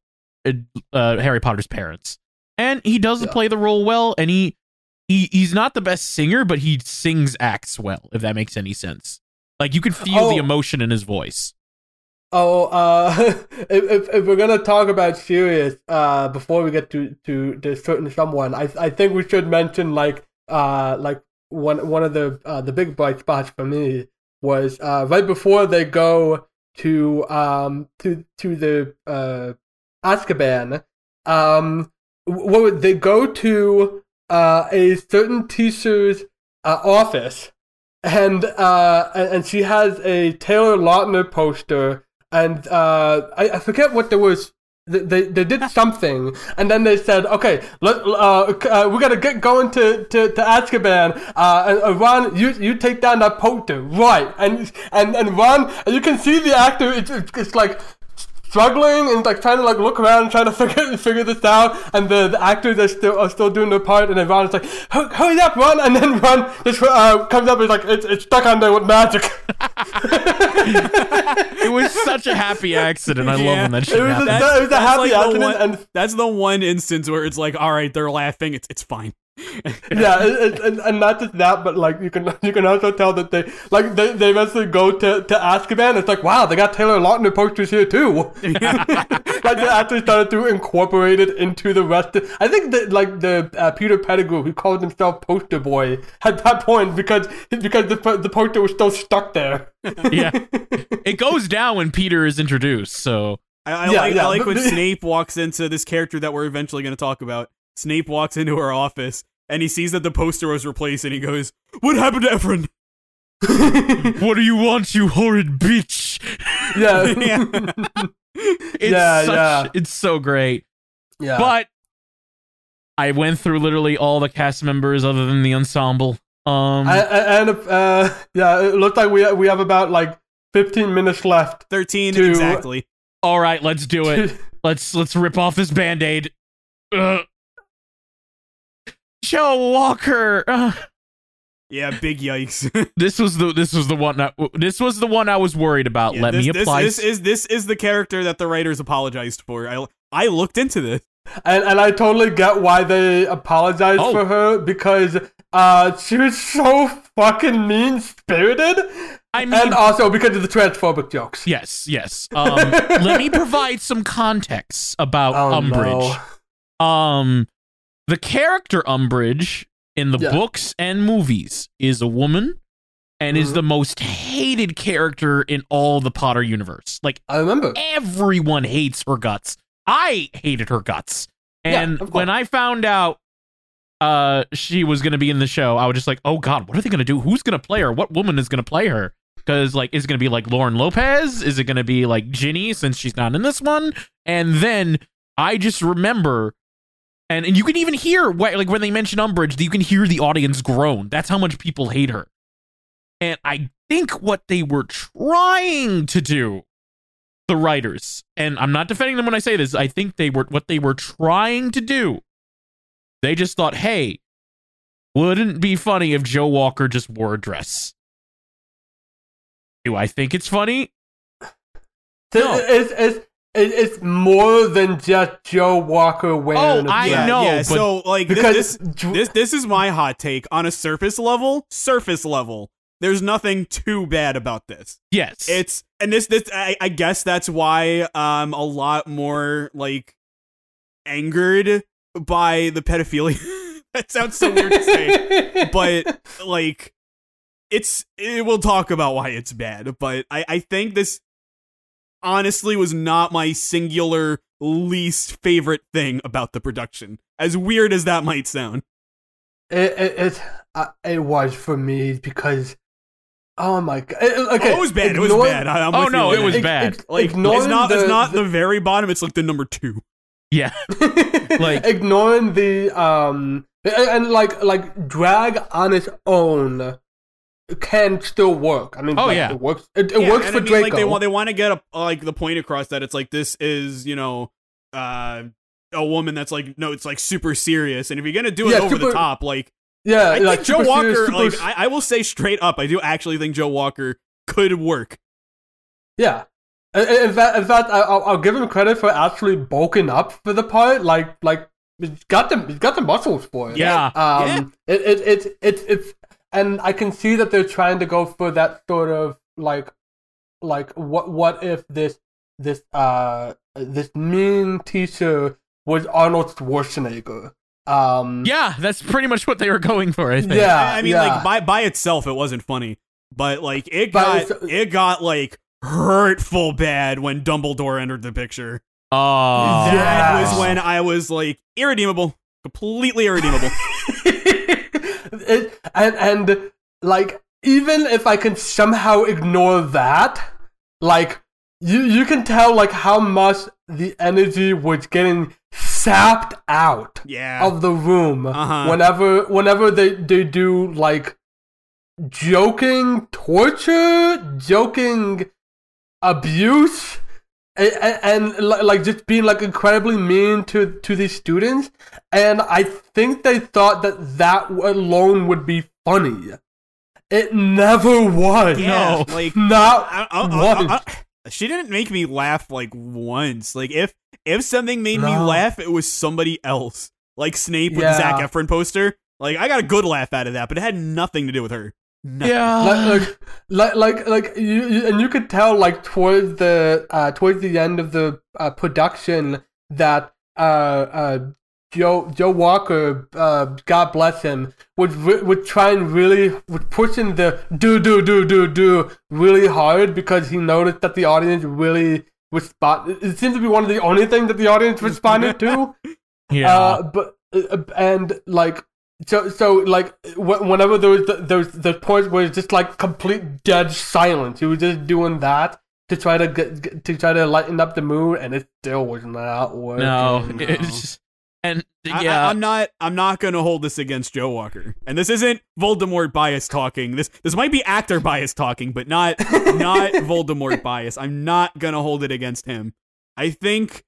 uh Harry Potter's parents, and he does Yeah. play the role well. And he he he's not the best singer, but he sings acts well. If that makes any sense, like you can feel the Oh. emotion in his voice. Oh, uh, if, if if we're gonna talk about Sirius, uh, before we get to to the certain someone, I I think we should mention like uh like one one of the uh, the big bright spots for me was uh right before they go to um to to the uh Azkaban, um, what would- they go to uh a certain teacher's uh, office and uh and, she has a Taylor Lautner poster and uh I, I forget what there was they, they, did something, and then they said, "Okay, let uh, uh we gotta get going to to, to Azkaban. Uh, and, uh, Ron, you you take down that poster, right? And and and Ron, you can see the actor. It's, it's, it's like struggling and like trying to like look around and trying to figure figure this out and the, the actors are still are still doing their part and then Ron is like hurry up Ron and then Ron just uh, comes up and is like it's, it's stuck on there with magic it was such a happy accident I love when that shit it was, a, happens it was a That's happy like the accident one- and That's the one instance where it's like, all right, they're laughing. It's it's fine. yeah, it, it, and, and not just that, but like you can you can also tell that they like they, they eventually go to to Azkaban. It's like wow, they got Taylor Lautner posters here too. like they actually started to incorporate it into the rest. Of, I think that like the uh, Peter Pettigrew, who called himself Poster Boy, at that point because because the the poster was still stuck there. yeah it goes down when Peter is introduced so I, I Yeah, like yeah, I like when Snape walks into this character that we're eventually going to talk about. Snape walks into her office and he sees that the poster was replaced, and he goes, "What happened to Efron?" what do you want you horrid bitch yeah, it's Yeah, such yeah. it's so great yeah. but I went through literally all the cast members other than the ensemble. Um, I, I, and uh, yeah, it looks like we we have about like fifteen minutes left. Thirteen To- exactly. all right, let's do it. let's let's rip off this band-aid. Ugh. Joe Walker. Ugh. Yeah, big yikes. this was the this was the one that, this was the one I was worried about. Yeah, Let this, me this- apply. This, is this is the character that the writers apologized for. I I looked into this. And and I totally get why they apologized Oh. for her because uh she was so fucking mean spirited, I mean, and also because of the transphobic jokes. yes, yes. Um, let me provide some context about Oh, Umbridge. no. Um, the character Umbridge in the Yeah. books and movies is a woman and is Mhm. the most hated character in all the Potter universe. Like I remember. everyone hates her guts. I hated her guts. And course. when I found out uh she was going to be in the show, I was just like, "Oh god, what are they going to do? Who's going to play her? What woman is going to play her?" Cuz like is it going to be like Lauren Lopez? Is it going to be like Ginny since she's not in this one? And then I just remember and and you can even hear wh- like when they mention Umbridge, you can hear the audience groan. That's how much people hate her. And I think what they were trying to do the writers, and I'm not defending them when I say this, I think they were what they were trying to do. They just thought, hey, wouldn't it be funny if Joe Walker just wore a dress? Do I think it's funny? No. It's, it's, it's, it's more than just Joe Walker wearing Oh, a I dress. know, yeah. but- So like this, Because this dr- this this is my hot take on a surface level. Surface level. There's nothing too bad about this. Yes. It's and this this I, I guess that's why I'm a lot more like angered by the pedophilia. that sounds so weird to say, but like it's it, we'll talk about why it's bad. But I I think this honestly was not my singular least favorite thing about the production. As weird as that might sound. It it it, uh, it was for me because oh my god. It, okay, oh, it was bad. It was bad. I, I'm Oh, no, it was that. ig- bad. ig- like ignoring it's not it's the- not the very bottom. It's like the number two. yeah. Like- ignoring the um and, and, like like drag on its own can still work. I mean, Oh, like, yeah. it works. It, it Yeah, works for I mean, Draco. Like they want they want to get a, like the point across that it's like this is you know uh a woman that's like no it's like super serious and if you're gonna do it Yeah, over the top like yeah, I like think Joe Walker serious, super like s- I, I will say straight up I do actually think Joe Walker could work yeah. In, in fact, in fact, I, I'll, I'll give him credit for actually bulking up for the part. Like, like he's got the he's got the muscles for it. Yeah. Um, it, it, it, it, it's, and I can see that they're trying to go for that sort of like, like what, what if this, this, uh, this mean teacher was Arnold Schwarzenegger? Um, Yeah, that's pretty much what they were going for, I think. Yeah. I, I mean yeah. like by by itself it wasn't funny but like it But got it's- it got like hurtful bad when Dumbledore entered the picture Oh. that Yes. was when I was like irredeemable completely irredeemable it, and and like even if I can somehow ignore that, like you you can tell like how much the energy was getting sapped out Yeah. of the room Uh-huh. whenever whenever they, they do like joking torture, joking abuse, and, and, and like just being like incredibly mean to to these students. And I think they thought that that alone would be funny. It never was. yeah. no. Like Not I- I- I- once. I- I- she didn't make me laugh like once. Like if if something made me laugh, it was somebody else. Like Snape with Yeah. the Zac Efron poster. Like I got a good laugh out of that, but it had nothing to do with her. Nothing. Yeah. like, like, like, like, you, you, and you could tell, like, towards the, uh, towards the end of the uh, production, that uh, uh, Joe, Joe Walker, uh, God bless him, would re- would try and really would pushing the do do do do do really hard because he noticed that the audience really respond. It seemed to be one of the only things that the audience responded to. yeah. Uh, but uh, and like so so like whenever there was the, there was the point where it's just like complete dead silence, he was just doing that to try to get, get to try to lighten up the mood, and it still was not working. no, no. it's just and I, yeah. I, am not. I'm not gonna hold this against Joe Walker. And this isn't Voldemort bias talking. This this might be actor bias talking, but not not Voldemort bias. I'm not gonna hold it against him. I think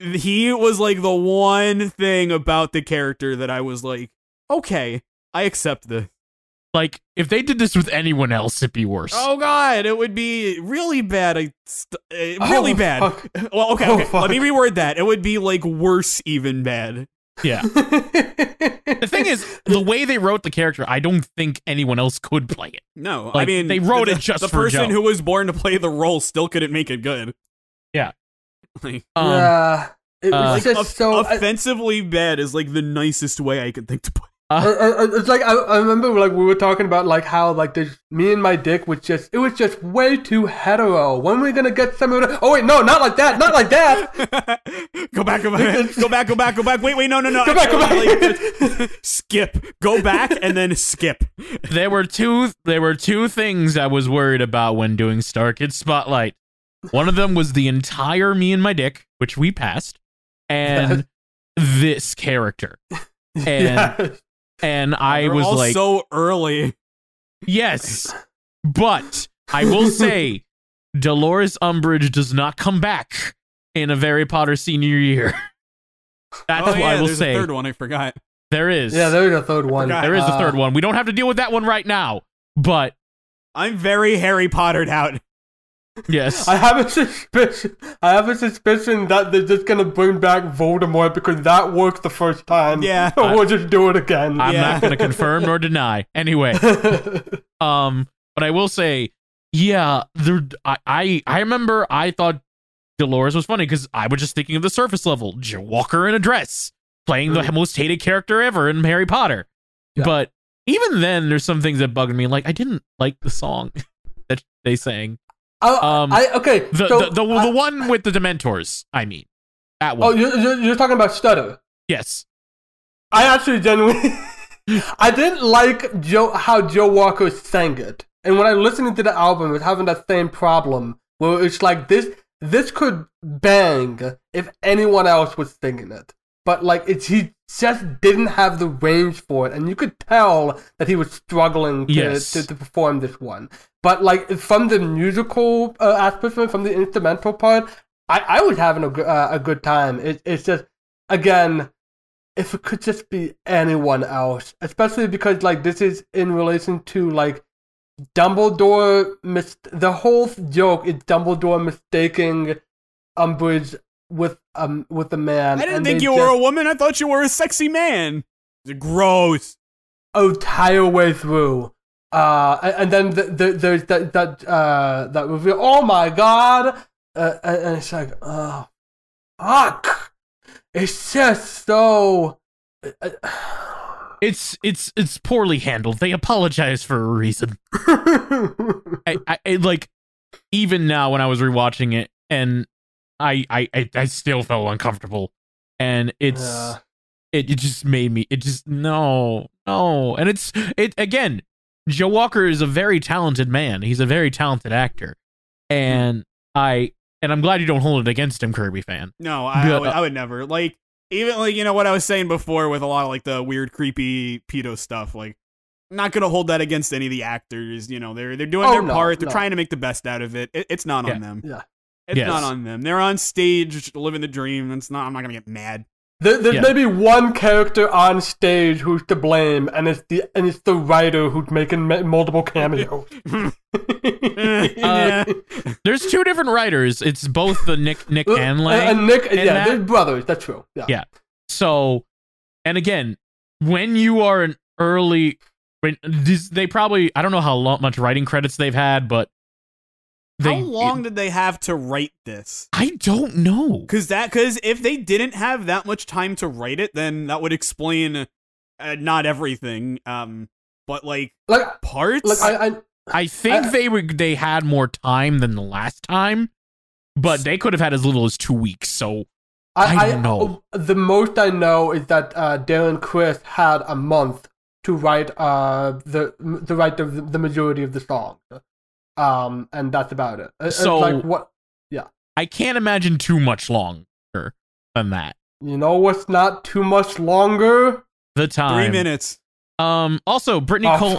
he was like the one thing about the character that I was like, okay, I accept this. like if they did this with anyone else, it'd be worse. Oh God, it would be really bad. I st- uh, really Oh, bad. fuck. Well, okay, Oh, okay. Let me reword that. It would be like worse, even bad. Yeah. The thing is, the way they wrote the character, I don't think anyone else could play it. No, I mean they wrote the, it just the for person Joe. who was born to play the role still couldn't make it good. Yeah. Like, Um, yeah, it was uh, like, just off- so. I- offensively bad is like the nicest way I could think to put. Uh, it's like I, I remember like we were talking about like how like there's me and my dick was just it was just way too hetero. When are we gonna get some of the? Oh wait, no, not like that, not like that. go back, go back, go back, go back, go back. Wait, wait, no, no, no. Go back, go Actually, like, skip. Go back and then skip. there were two there were two things I was worried about when doing Starkid Spotlight. One of them was the entire me and my dick, which we passed, and this character. And Yeah. And I They're was all like, so early. yes, but I will say, Dolores Umbridge does not come back in a Harry Potter senior year. That's oh, what yeah, I will there's say. a third one. I forgot. There is, yeah, there's a third one. forgot. there is a Uh, third one. We don't have to deal with that one right now, but I'm very Harry Pottered out. Yes, I have a suspicion. I have a suspicion that they're just gonna bring back Voldemort because that worked the first time. Yeah. so we'll just do it again. I'm Yeah. not going to confirm nor deny. Anyway, um, but I will say, yeah, there. I I, I remember I thought Dolores was funny because I was just thinking of the surface level, Joe Walker in a dress, playing the Mm. most hated character ever in Harry Potter. Yeah. But even then, there's some things that bugged me. Like I didn't like the song that they sang. Oh, Um, I okay. The so the, the, I- the one with the Dementors. I mean, that oh, one. you're, you're, you're talking about Stutter. yes. I actually genuinely, I didn't like Joe how Joe Walker sang it, and when I listened to the album, I was having that same problem where it's like this this could bang if anyone else was singing it, but like it's he just didn't have the range for it, and you could tell that he was struggling to Yes. to, to perform this one. But like from the musical uh, aspect, from the instrumental part, I, I was having a, uh, a good time. It, it's just again if it could just be anyone else, especially because like this is in relation to like Dumbledore mis- the whole joke is Dumbledore mistaking Umbridge with um with a man. I didn't and think they you were a woman. I thought you were a sexy man. Gross. Oh, entire way through. Uh, and, and then the, the, there's that that uh that reveal. Oh my god! Uh, and and it's like, oh, fuck! It's just so. uh, It's it's it's poorly handled. They apologize for a reason. I, I it, like even now when I was rewatching it and I I I, I still felt uncomfortable and it's Yeah. it, it just made me it just no no and it's it again Joe Walker is a very talented man he's a very talented actor and I and I'm glad you don't hold it against him, Kirby fan. No, I, I, would, uh, I would never. Like, even like you know what I was saying before with a lot of like the weird, creepy pedo stuff. Like, not gonna hold that against any of the actors. You know, they're they're doing Oh, their no, part. They're no. trying to make the best out of it. it it's not Yeah. on them. Yeah. It's Yes. not on them. They're on stage living the dream. It's not. I'm not gonna get mad. There, there's Yeah. maybe one character on stage who's to blame, and it's the and it's the writer who's making ma- multiple cameos. Yeah. There's two different writers. It's both the Nick Nick Uh, and uh, Lang. and Nick, and yeah, that- they're brothers. That's true. Yeah. Yeah. So, and again, when you are an early, when this, they probably I don't know how long, much writing credits they've had, but they How long did they have to write this? I don't know. Because that, because if they didn't have that much time to write it, then that would explain uh, not everything. Um, but like Like, parts. like I, I I think I- they were they had more time than the last time, but they could have had as little as two weeks. So I don't know. The most I know is that uh, Darren Criss had a month to write uh the to write the the majority of the songs, um, and that's about it. It- it's So- like what Yeah, I can't imagine too much longer than that. you know, what's not too much longer. The time. three minutes. Um. Also, Brittany Oh. Cole.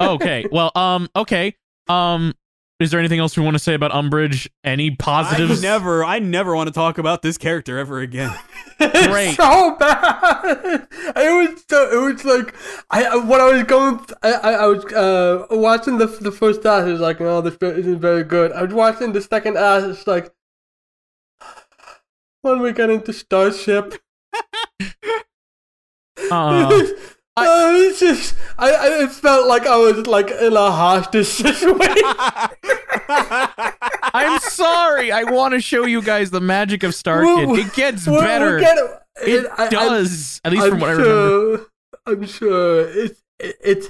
okay. Well. Um. Okay. Um. Is there anything else we want to say about Umbridge? Any I positives? never, I never want to talk about this character ever again. It's Great. so bad. It was so. It was like I I- when I was going. I I, I was uh watching the the first act. It was like, oh, this bit isn't very good. I was watching the second act. It's like when we get into Starship. Uh, Uh, it's just I, I it felt like I was like in a hostage situation. I'm sorry. I want to show you guys the magic of Starkid. We'll- It gets We'll- better. get it I- I- does. at least I'm from what I remember. I'm sure it's it, it's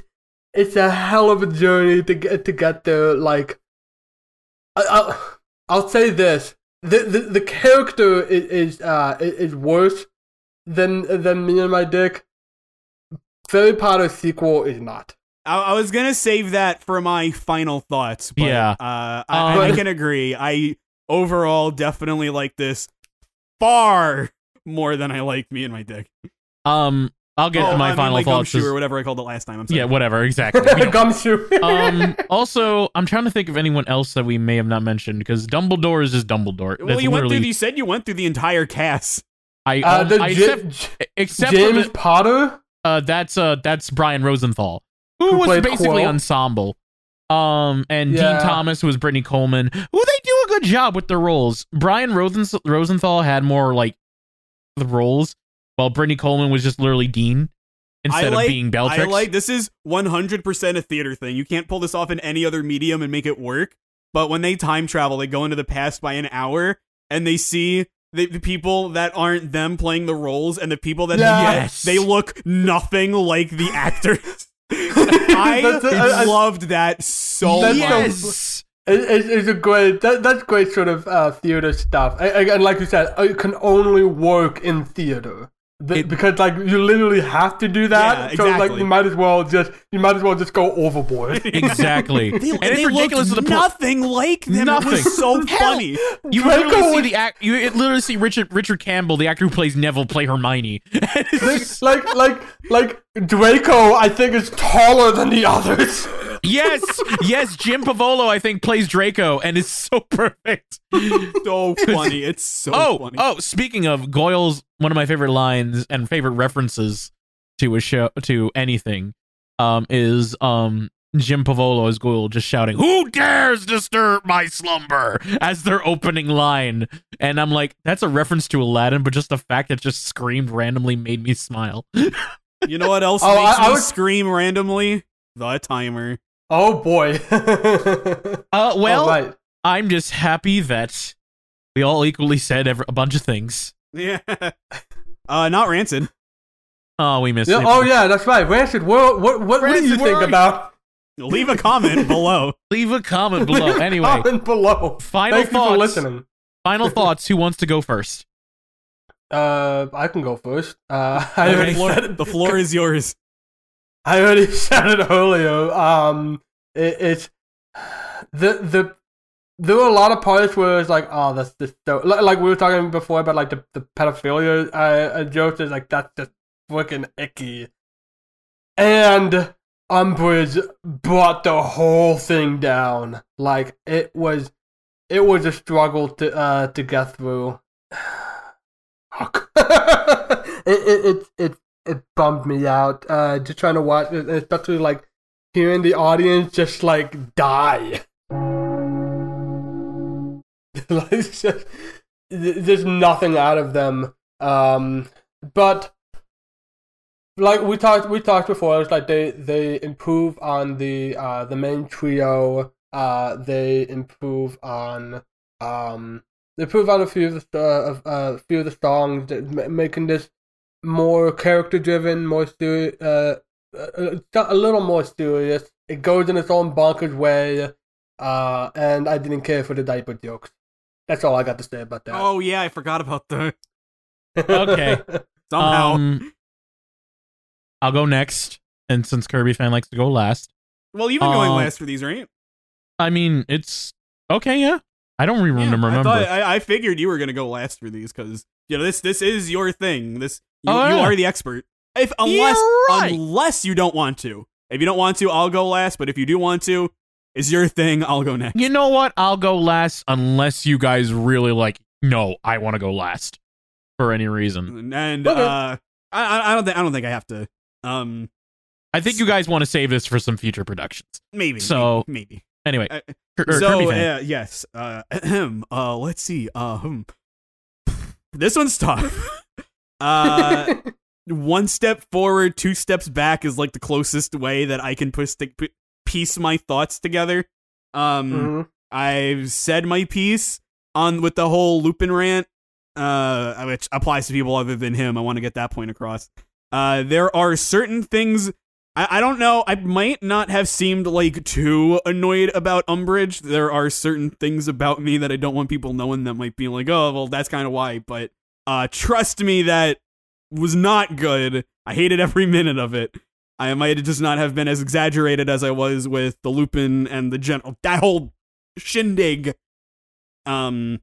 it's a hell of a journey to get to get there. Like, I, I'll I'll say this: the the, the character is, is uh is worse than than me and my dick. Harry Potter sequel is not. I, I was gonna save that for my final thoughts. But, Yeah. uh, I, I Um, can agree. I overall definitely like this far more than I like me and my dick. Um, I'll get oh, to my I mean, final like thoughts. Gumshoe or whatever I called it last time. I'm sorry. yeah, whatever. Exactly. Gumshoe. um. Also, I'm trying to think of anyone else that we may have not mentioned because Dumbledore is just Dumbledore. Well, That's you went through. literally- You said you went through the entire cast. I, uh, um, the I J- except, J- except for James the, Potter. Uh, that's uh, that's Brian Rosenthal, who, Who was basically Quill. ensemble. Um, and Dean Thomas who was Brittany Coleman, who they do a good job with their roles. Brian Rosen- Rosenthal had more like the roles, while Brittany Coleman was just literally Dean instead like, of being Bellatrix. I like this is 100% a theater thing. You can't pull this off in any other medium and make it work. But when they time travel, they go into the past by an hour and they see the, the people that aren't them playing the roles and the people that Yes. they look nothing like the actors. I That's a- I- I- loved that so That's much. so- yes. It, it, it's a great that, that's great sort of uh, theater stuff I, I, and like you said it can only work in theater The- It- because like you literally have to do that Yeah, so like you might as well just you might as well just go overboard exactly. They, and they it's ridiculous to looked the point. nothing like them. It was so funny. You Draco literally see would- the act. You literally see Richard Richard Campbell, the actor who plays Neville, play Hermione. It's like like like Draco I think is taller than the others yes, yes. Jim Povolo, I think, plays Draco, and is so perfect. So funny. It's so oh, funny. oh. Speaking of Goyle's, one of my favorite lines and favorite references to a show to anything, um, is um Jim Povolo as Goyle just shouting, "Who dares disturb my slumber?" as their opening line, and I'm like, that's a reference to Aladdin, but just the fact that just screamed randomly made me smile. You know what else Oh, makes I- I me was- scream randomly? The timer. Oh boy Uh, well, All right. I'm just happy that we all equally said ever- a bunch of things. Yeah. Uh, not rancid. Oh, we missed yeah, it. oh yeah that's right Rancid what what what, what do you think you? about Leave a comment below. Leave a comment below. Leave a Anyway, comment below final thank you thoughts. for listening Final thoughts. Who wants to go first? uh I can go first uh Okay. already The floor, the floor is yours. I already said it earlier. Um, it, it's the the there were a lot of parts where it's like, oh, that's just so like, we were talking before about like the, the pedophilia uh, jokes. Is like that's just freaking icky. And Umbridge brought the whole thing down. Like it was, it was a struggle to uh to get through. it, it it it it bummed me out. Uh, just trying to watch it, especially like hearing the audience just like die. like just, there's nothing out of them. Um, but like we talked, we talked before. It's like they they improve on the uh the main trio. Uh, they improve on um they improve on a few of the uh, uh, a few of the songs, making this more character driven, more serious, uh, a, a little more serious. It goes in its own bonkers way, uh, and I didn't care for the diaper jokes. That's all I got to say about that. Oh yeah, I forgot about the Okay. somehow. Um, I'll go next, and since Kirby fan likes to go last, well, you've been going um, last for these, right? I mean it's okay. Yeah, I don't even Yeah, remember. I thought I, I figured you were gonna go last for these because you know this this is your thing. This you, Oh, you are the expert. If unless right. unless you don't want to. If you don't want to, I'll go last. But if you do want to, it's your thing. I'll go next. you know what? I'll go last unless you guys really like. No, I want to go last for any reason. And Okay. uh, I I don't think I don't think I have to. Um, I think you guys want to save this for some future productions. maybe. So- maybe. Anyway, Uh, Kir- so uh, yes. Uh, uh, let's see. Uh, hmm. this one's tough. uh, one step forward, two steps back is like the closest way that I can put stick, p- piece my thoughts together. Um, Mhm. I've said my piece on with the whole Lupin rant, uh, which applies to people other than him. I want to get that point across. Uh, there are certain things I, I don't know. I might not have seemed like too annoyed about Umbridge. There are certain things about me that I don't want people knowing that might be like, oh, well, that's kind of why. But uh, trust me, that was not good. I hated every minute of it. I might just not have been as exaggerated as I was with the Lupin and the general that whole shindig. Um,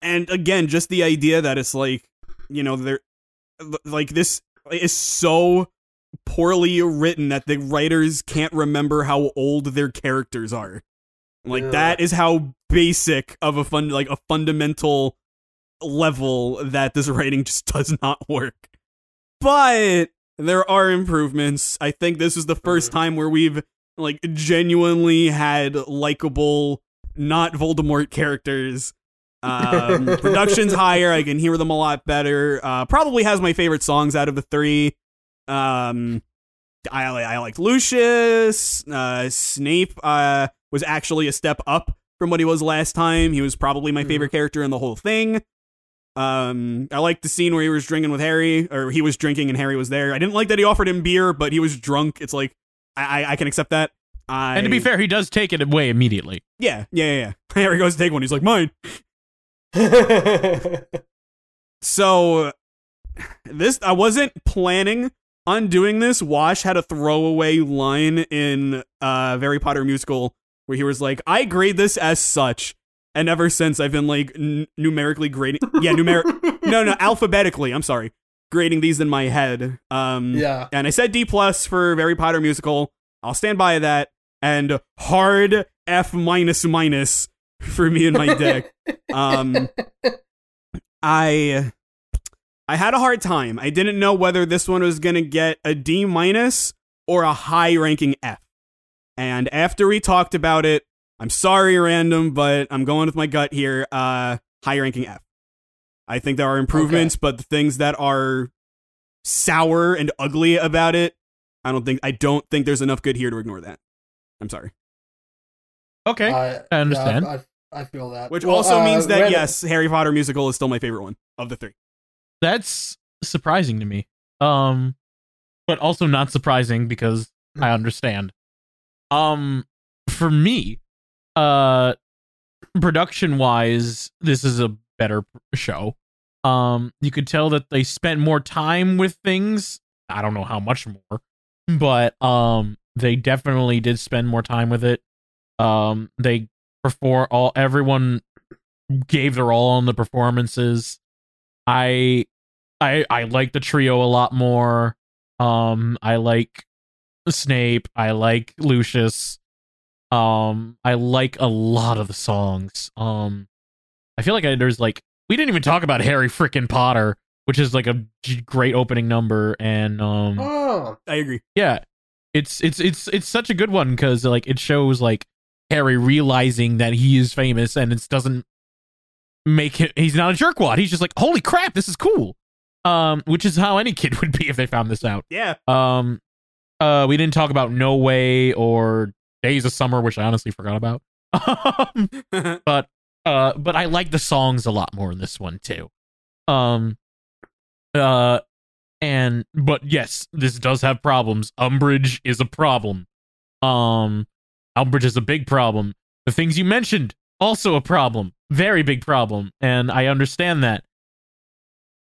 and again, just the idea that it's like, you know, they're like this is so poorly written that the writers can't remember how old their characters are. Like Yeah. that is how basic of a fun like a fundamental level that this writing just does not work. But there are improvements. I think this is the first Mhm. time where we've like genuinely had likable not Voldemort characters. Um, production's higher. I can hear them a lot better. Uh, probably has my favorite songs out of the three. Um, I I liked Lucius. Uh, Snape uh, was actually a step up from what he was last time. He was probably my favorite character in the whole thing. Um, I liked the scene where he was drinking with Harry, or he was drinking and Harry was there. I didn't like that he offered him beer, but he was drunk. It's like I I, I can accept that. I, and to be fair, he does take it away immediately. yeah, yeah, yeah, yeah. Harry goes to take one. He's like mine. So this I wasn't planning on doing this. Wash had a throwaway line in uh Harry Potter musical where he was like, "I grade this as such." And ever since I've been like n- numerically grading Yeah, numeric No, no, alphabetically. I'm sorry. Grading these in my head. Um yeah. and I said D plus for Harry Potter musical. I'll stand by that. And hard F minus minus for me and my deck. Um, I I had a hard time. I didn't know whether this one was gonna get a D minus or a high ranking F. And after we talked about it, I'm sorry, random, but I'm going with my gut here. Uh, high ranking F. I think there are improvements, but the things that are sour and ugly about it, I don't think I don't think there's enough good here to ignore that. I'm sorry. Okay, I, I understand. Yeah, I, I feel that. Which Well, also uh, means that Random- yes, Harry Potter musical is still my favorite one of the three. that's surprising to me. Um, but also not surprising because I understand. Um, for me, uh, production wise, this is a better show. Um, you could tell that they spent more time with things. I don't know how much more, but um, they definitely did spend more time with it. Um, they perform all everyone gave their all on the performances. I I I like the trio a lot more. Um I like Snape, I like Lucius. Um I like a lot of the songs. Um I feel like I, there's like we didn't even talk about Harry frickin' Potter, which is like a g- great opening number and um Oh, I agree. yeah it's it's it's it's such a good one because like it shows like harry realizing that he is famous and it doesn't make him he's not a jerkwad he's just like holy crap this is cool um which is how any kid would be if they found this out Yeah. um uh we didn't talk about no way or days of summer which i honestly forgot about. Um but uh but i like the songs a lot more in this one too. Um uh and but yes this does have problems. Umbridge is a problem. Um umbridge is a big problem. The things you mentioned also a problem. Very big problem and i understand that.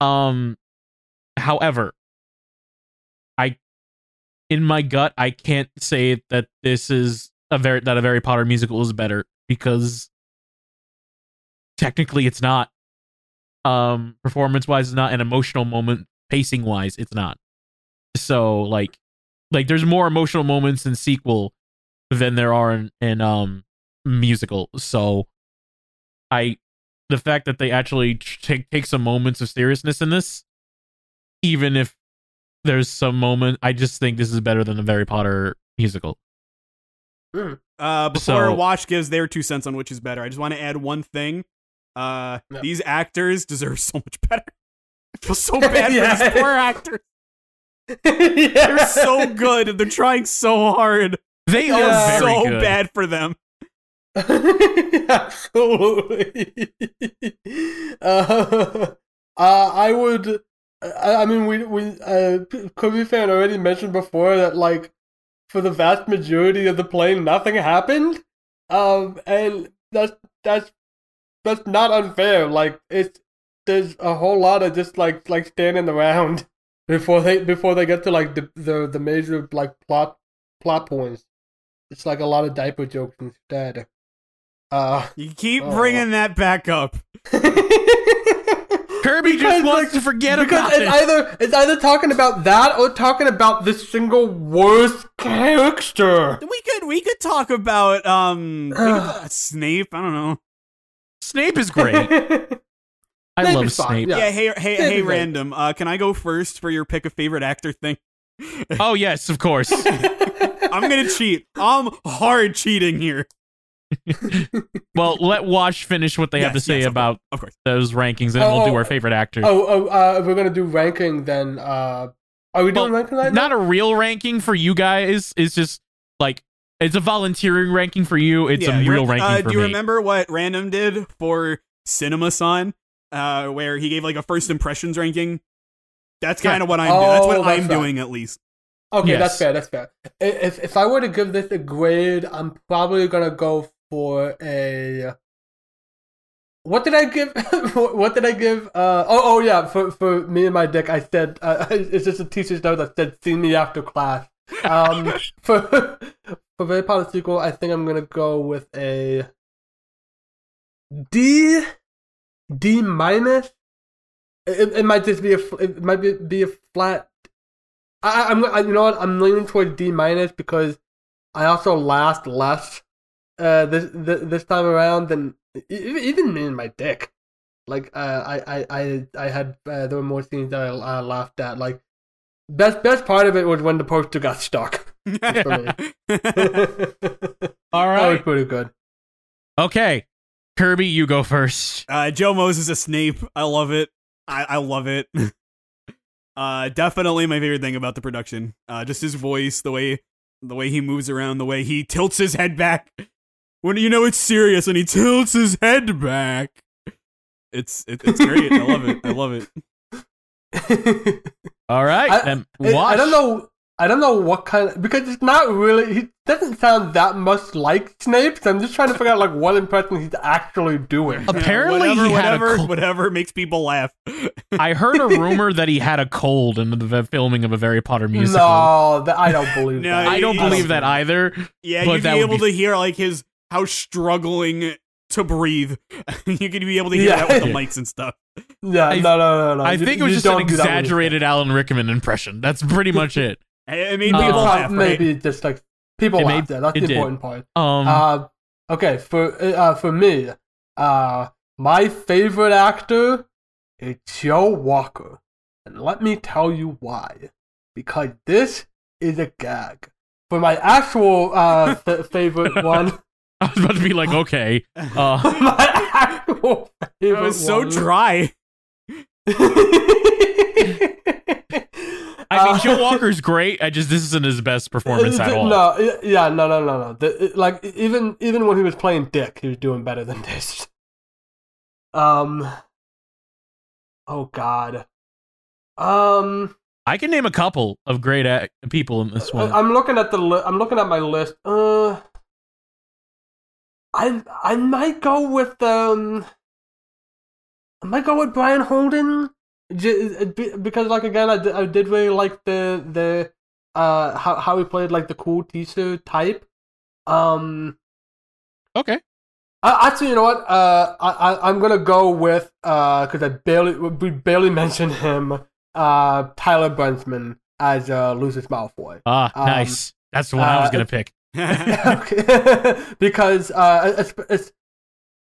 Um however i in my gut i can't say that this is a very that a Harry Potter musical is better because technically it's not. Um, performance wise, it's not an emotional moment. Pacing wise, it's not. So like, like there's more emotional moments in sequel than there are in, in um musical. So I, the fact that they actually take take some moments of seriousness in this, even if there's some moment, I just think this is better than the Harry Potter musical. Uh, before So- Wash gives their two cents on which is better, I just want to add one thing. Uh, Yeah. these actors deserve so much better. I feel so bad for Yeah. these poor actors. yeah. They're so good. and They're trying so hard. They I Yeah. are so good. bad for them. Absolutely. uh, uh, I would. I, I mean, we we uh, Kirby fan already mentioned before that like for the vast majority of the play, nothing happened. Um, and that's that's that's not unfair. Like it's there's a whole lot of just like like standing around before they before they get to like the the, the major like plot plot points. It's like a lot of diaper jokes instead. Uh, You keep Oh. bringing that back up. Kirby Because, just wants like, to forget because about it's it. either it's either talking about that or talking about the single worst character. We could we could talk about um could Ugh. talk about Snape. I don't know. Snape is great. I Snape love is fine, Snape. Yeah. Yeah, hey hey Snape hey is great. random. Uh can I go first for your pick a favorite actor thing? Oh yes, of course. I'm gonna cheat. I'm hard cheating here. well, let Wash finish what they have to say yes, of about Of course. those rankings, and then we'll do Oh, our favorite actor. oh, oh, uh, if we're gonna do ranking, then uh, are we doing Well, ranking right now? Not a real ranking for you guys. It's just like it's a volunteering ranking for you. It's Yeah, a real ranking uh, for Do you me. remember what Random did for Cinema Son? Uh, where he gave like a first impressions ranking. That's kind of what I'm doing. That's Oh, what that's I'm right. doing at least. Okay, Yes. that's fair. That's fair. If if I were to give this a grade, I'm probably gonna go for a. What did I give? what did I give? Uh, oh, oh yeah. For for me and my dick, I said uh, it's just a teacher's note that said "See me after class." Um, for for Very Potter sequel, I think I'm gonna go with a D, D minus. It, it might just be a it might be, be a flat I, I'm, I, you know what? I'm leaning toward D minus because I also laughed less uh, this, this this time around than even me and my dick. Like uh, I, I, I, I had uh, there were more scenes that I, I laughed at. Like best best part of it was when the poster got stuck. for me. that All was pretty good. Okay, Kirby, you go first. Uh, Joe Moses as Snape. I love it. I, I love it. uh, definitely my favorite thing about the production. Uh, just his voice, the way the way he moves around, the way he tilts his head back when you know it's serious, and he tilts his head back. It's it, it's great. I love it. I love it. All right, I- then I, I don't know. I don't know what kind of because it's not really. He doesn't sound that much like Snape. So I'm just trying to figure out like what impression he's actually doing. Apparently, whatever, he had whatever, a cold. whatever makes people laugh. I heard a rumor that he had a cold in the filming of a Harry Potter musical. No, that, I don't believe No, that. I don't believe that either. Yeah, you'd be able be- to hear like his how struggling to breathe you could be able to hear Yeah. that with the mics and stuff. Yeah, I- no, no, no, no. I You- think it was just an don't do that with your exaggerated Alan Rickman impression. That's pretty much it. I I mean, Uh, people Prob- laugh, right? maybe just like people It laughed. may- yeah, that's it the did. important part. Um, Uh, okay, for uh, for me, uh, my favorite actor is Joe Walker, and let me tell you why. Because this is a gag. For my actual uh, f- favorite one, I was about to be like, okay. Uh, my It was so dry. I mean, Uh, Joe Walker's great. I just this isn't his best performance at all. No, y- yeah, no, no, no, no. The, it- like even even when he was playing Dick, he was doing better than this. Um. Oh God. Um. I can name a couple of great act- people in this one. I, am looking at the li- I'm looking at my list. Uh. I I might go with um. I might go with Brian Holden, because like again, I did, I did really like the the uh how how he played like the cool teacher type. Um. okay. Uh, actually, you know what? Uh, I, I I'm gonna go with uh because I barely we barely mentioned him. Uh, Tyler Brunsman as uh Lucius Malfoy. Ah, Um, nice. That's the one I was uh, gonna pick. Because uh, it's, it's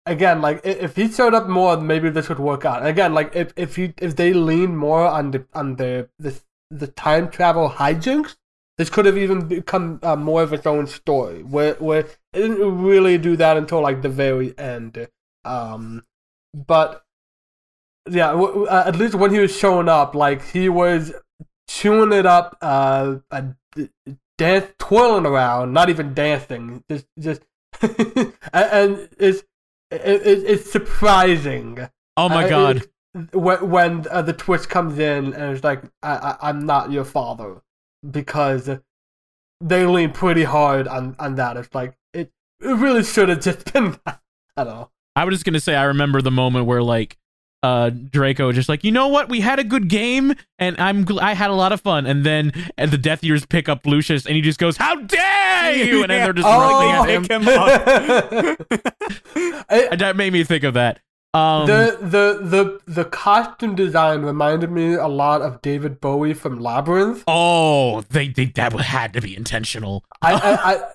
again like if he showed up more, maybe this would work out. Again, like if if he if they lean more on the on the the the time travel hijinks, this could have even become uh, more of its own story. Where where it didn't really do that until like the very end. Um, but yeah, w- uh, at least when he was showing up, like he was chewing it up, uh, dance, twirling around, not even dancing, just just, and, and it's it, it, it's surprising. Oh my Uh, god. when when uh, the twist comes in and it's like I, I I'm not your father because they lean pretty hard on on that. It's like it it really should have just been that. I don't know. I was just gonna say I remember the moment where like uh Draco just like you know what we had a good game and I'm gl- I had a lot of fun and then and the Death Eaters pick up Lucius and he just goes how dare you and then they're just Oh, him. Pick him up. And that made me think of that. Um, the the the the costume design reminded me a lot of David Bowie from Labyrinth. oh, they, they that had to be intentional. I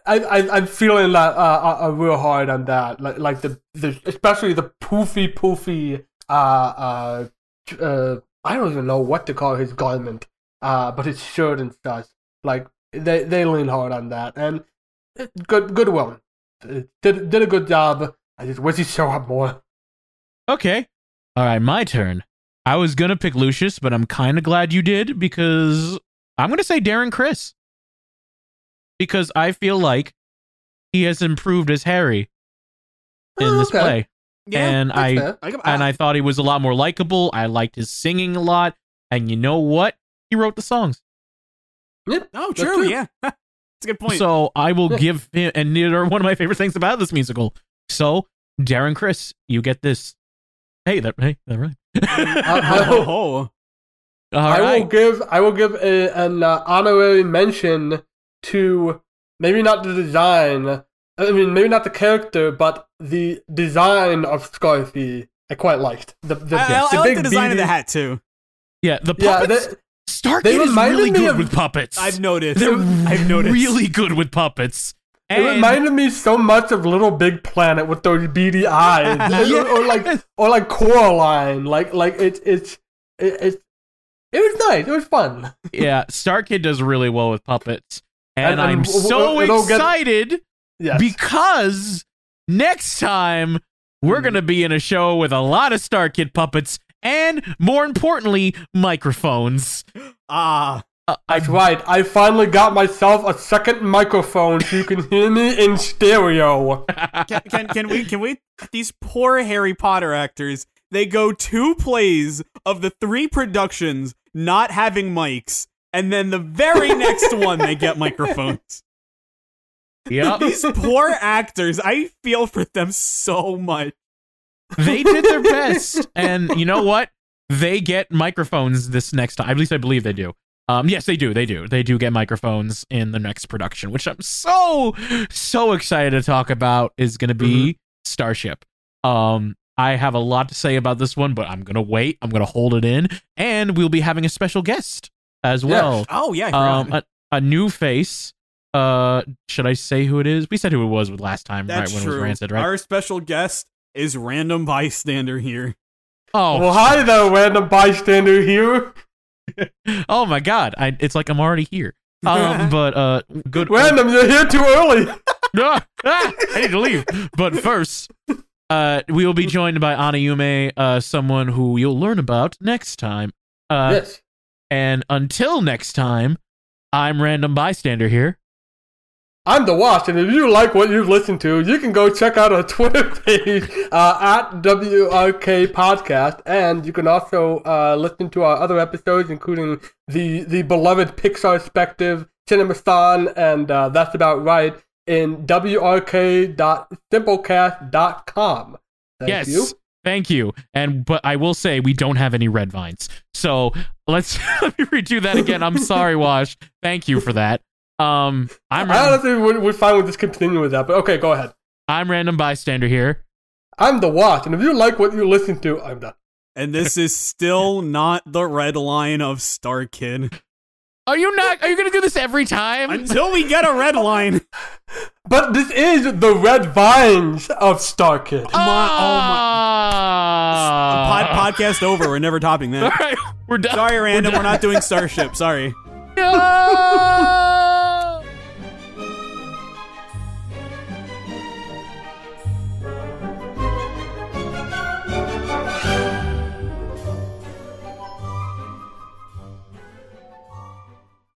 I I I I'm feeling that uh, uh, uh, real hard on that. Like like the the especially the poofy poofy uh uh uh I don't even know what to call his garment. Uh, but his shirt and stuff. Like they they lean hard on that and good good one. Did did a good job. I just wish he'd show up more. Okay. All right, my turn. I was going to pick Lucius, but I'm kind of glad you did because I'm going to say Darren Criss. Because I feel like he has improved as Harry in this okay. play. Yeah, and I fair. I, and I thought he was a lot more likable. I liked his singing a lot. And you know what? He wrote the songs. Yep. oh, that's true, true. yeah. That's a good point. So I will Yeah. give him, and neither one of my favorite things about this musical. So Darren Criss, you get this. Hey, that hey, that right. I- oh, All I right. will give I will give a, an uh, honorary mention to maybe not the design. I mean, maybe not the character, but the design of Scarfy. I quite liked the the, I, I, the I like big the design of the hat too. Yeah, the puppets. they- Starkid they is really good of- with puppets. I've noticed. They're I've noticed. really good with puppets. It reminded me so much of Little Big Planet with those beady eyes, or, or like or like Coraline. Like like it's it's it, it's it was nice. It was fun. yeah, Starkid does really well with puppets. And, And- and I'm w- w- so it'll get- excited Yes. because next time we're Hmm. going to be in a show with a lot of Starkid puppets and more importantly, microphones. Ah, Uh, I That's right. I finally got myself a second microphone so you can hear me in stereo. can, can can we can we these poor Harry Potter actors? They go two plays of the three productions not having mics, and then the very next one they get microphones. Yep. These poor actors, I feel for them so much. they did their best. And you know what? They get microphones this next time. At least I believe they do. Um, yes, they do. They do. They do get microphones in the next production, which I'm so so excited to talk about. Is going to be Starship. Um, I have a lot to say about this one, but I'm gonna wait. I'm gonna hold it in, and we'll be having a special guest as well. Oh yeah, Um, a, a new face. Uh, should I say who it is? We said who it was with last time, that's right? When true. it was Rancid, right? Our special guest is random bystander here. oh, Well, hi there, random bystander here. oh my God! I, it's like I'm already here. Um, but uh, good. Random, you're here too early. Ah, ah, I need to leave. But first, uh, we will be joined by Anayume, uh, someone who you'll learn about next time. Uh, yes. And until next time, I'm Random Bystander here. I'm the Wash, and if you like what you've listened to, you can go check out our Twitter page uh, at WRK Podcast, and you can also uh, listen to our other episodes, including the the beloved Pixar Spective, Cinemathon, and uh, That's About Right, in WRK.simplecast.com. Thank yes. you. Thank you. And but I will say we don't have any red vines. So let's let me redo that again. I'm sorry, Wash. Thank you for that. Um I'm I random, honestly would, would fine with just continuing with that, but okay, go ahead. I'm random bystander here. I'm the Wash, and if you like what you listen to, I'm done. And this is still not the red line of Starkid. Are you not are you gonna do this every time? Until we get a red line. But this is the Red Vines of Starkid. Come on, oh my- Ah. Pod, podcast over. We're never topping that. right, we're done. Sorry, Rando. We're done. not doing Starship. Sorry. No!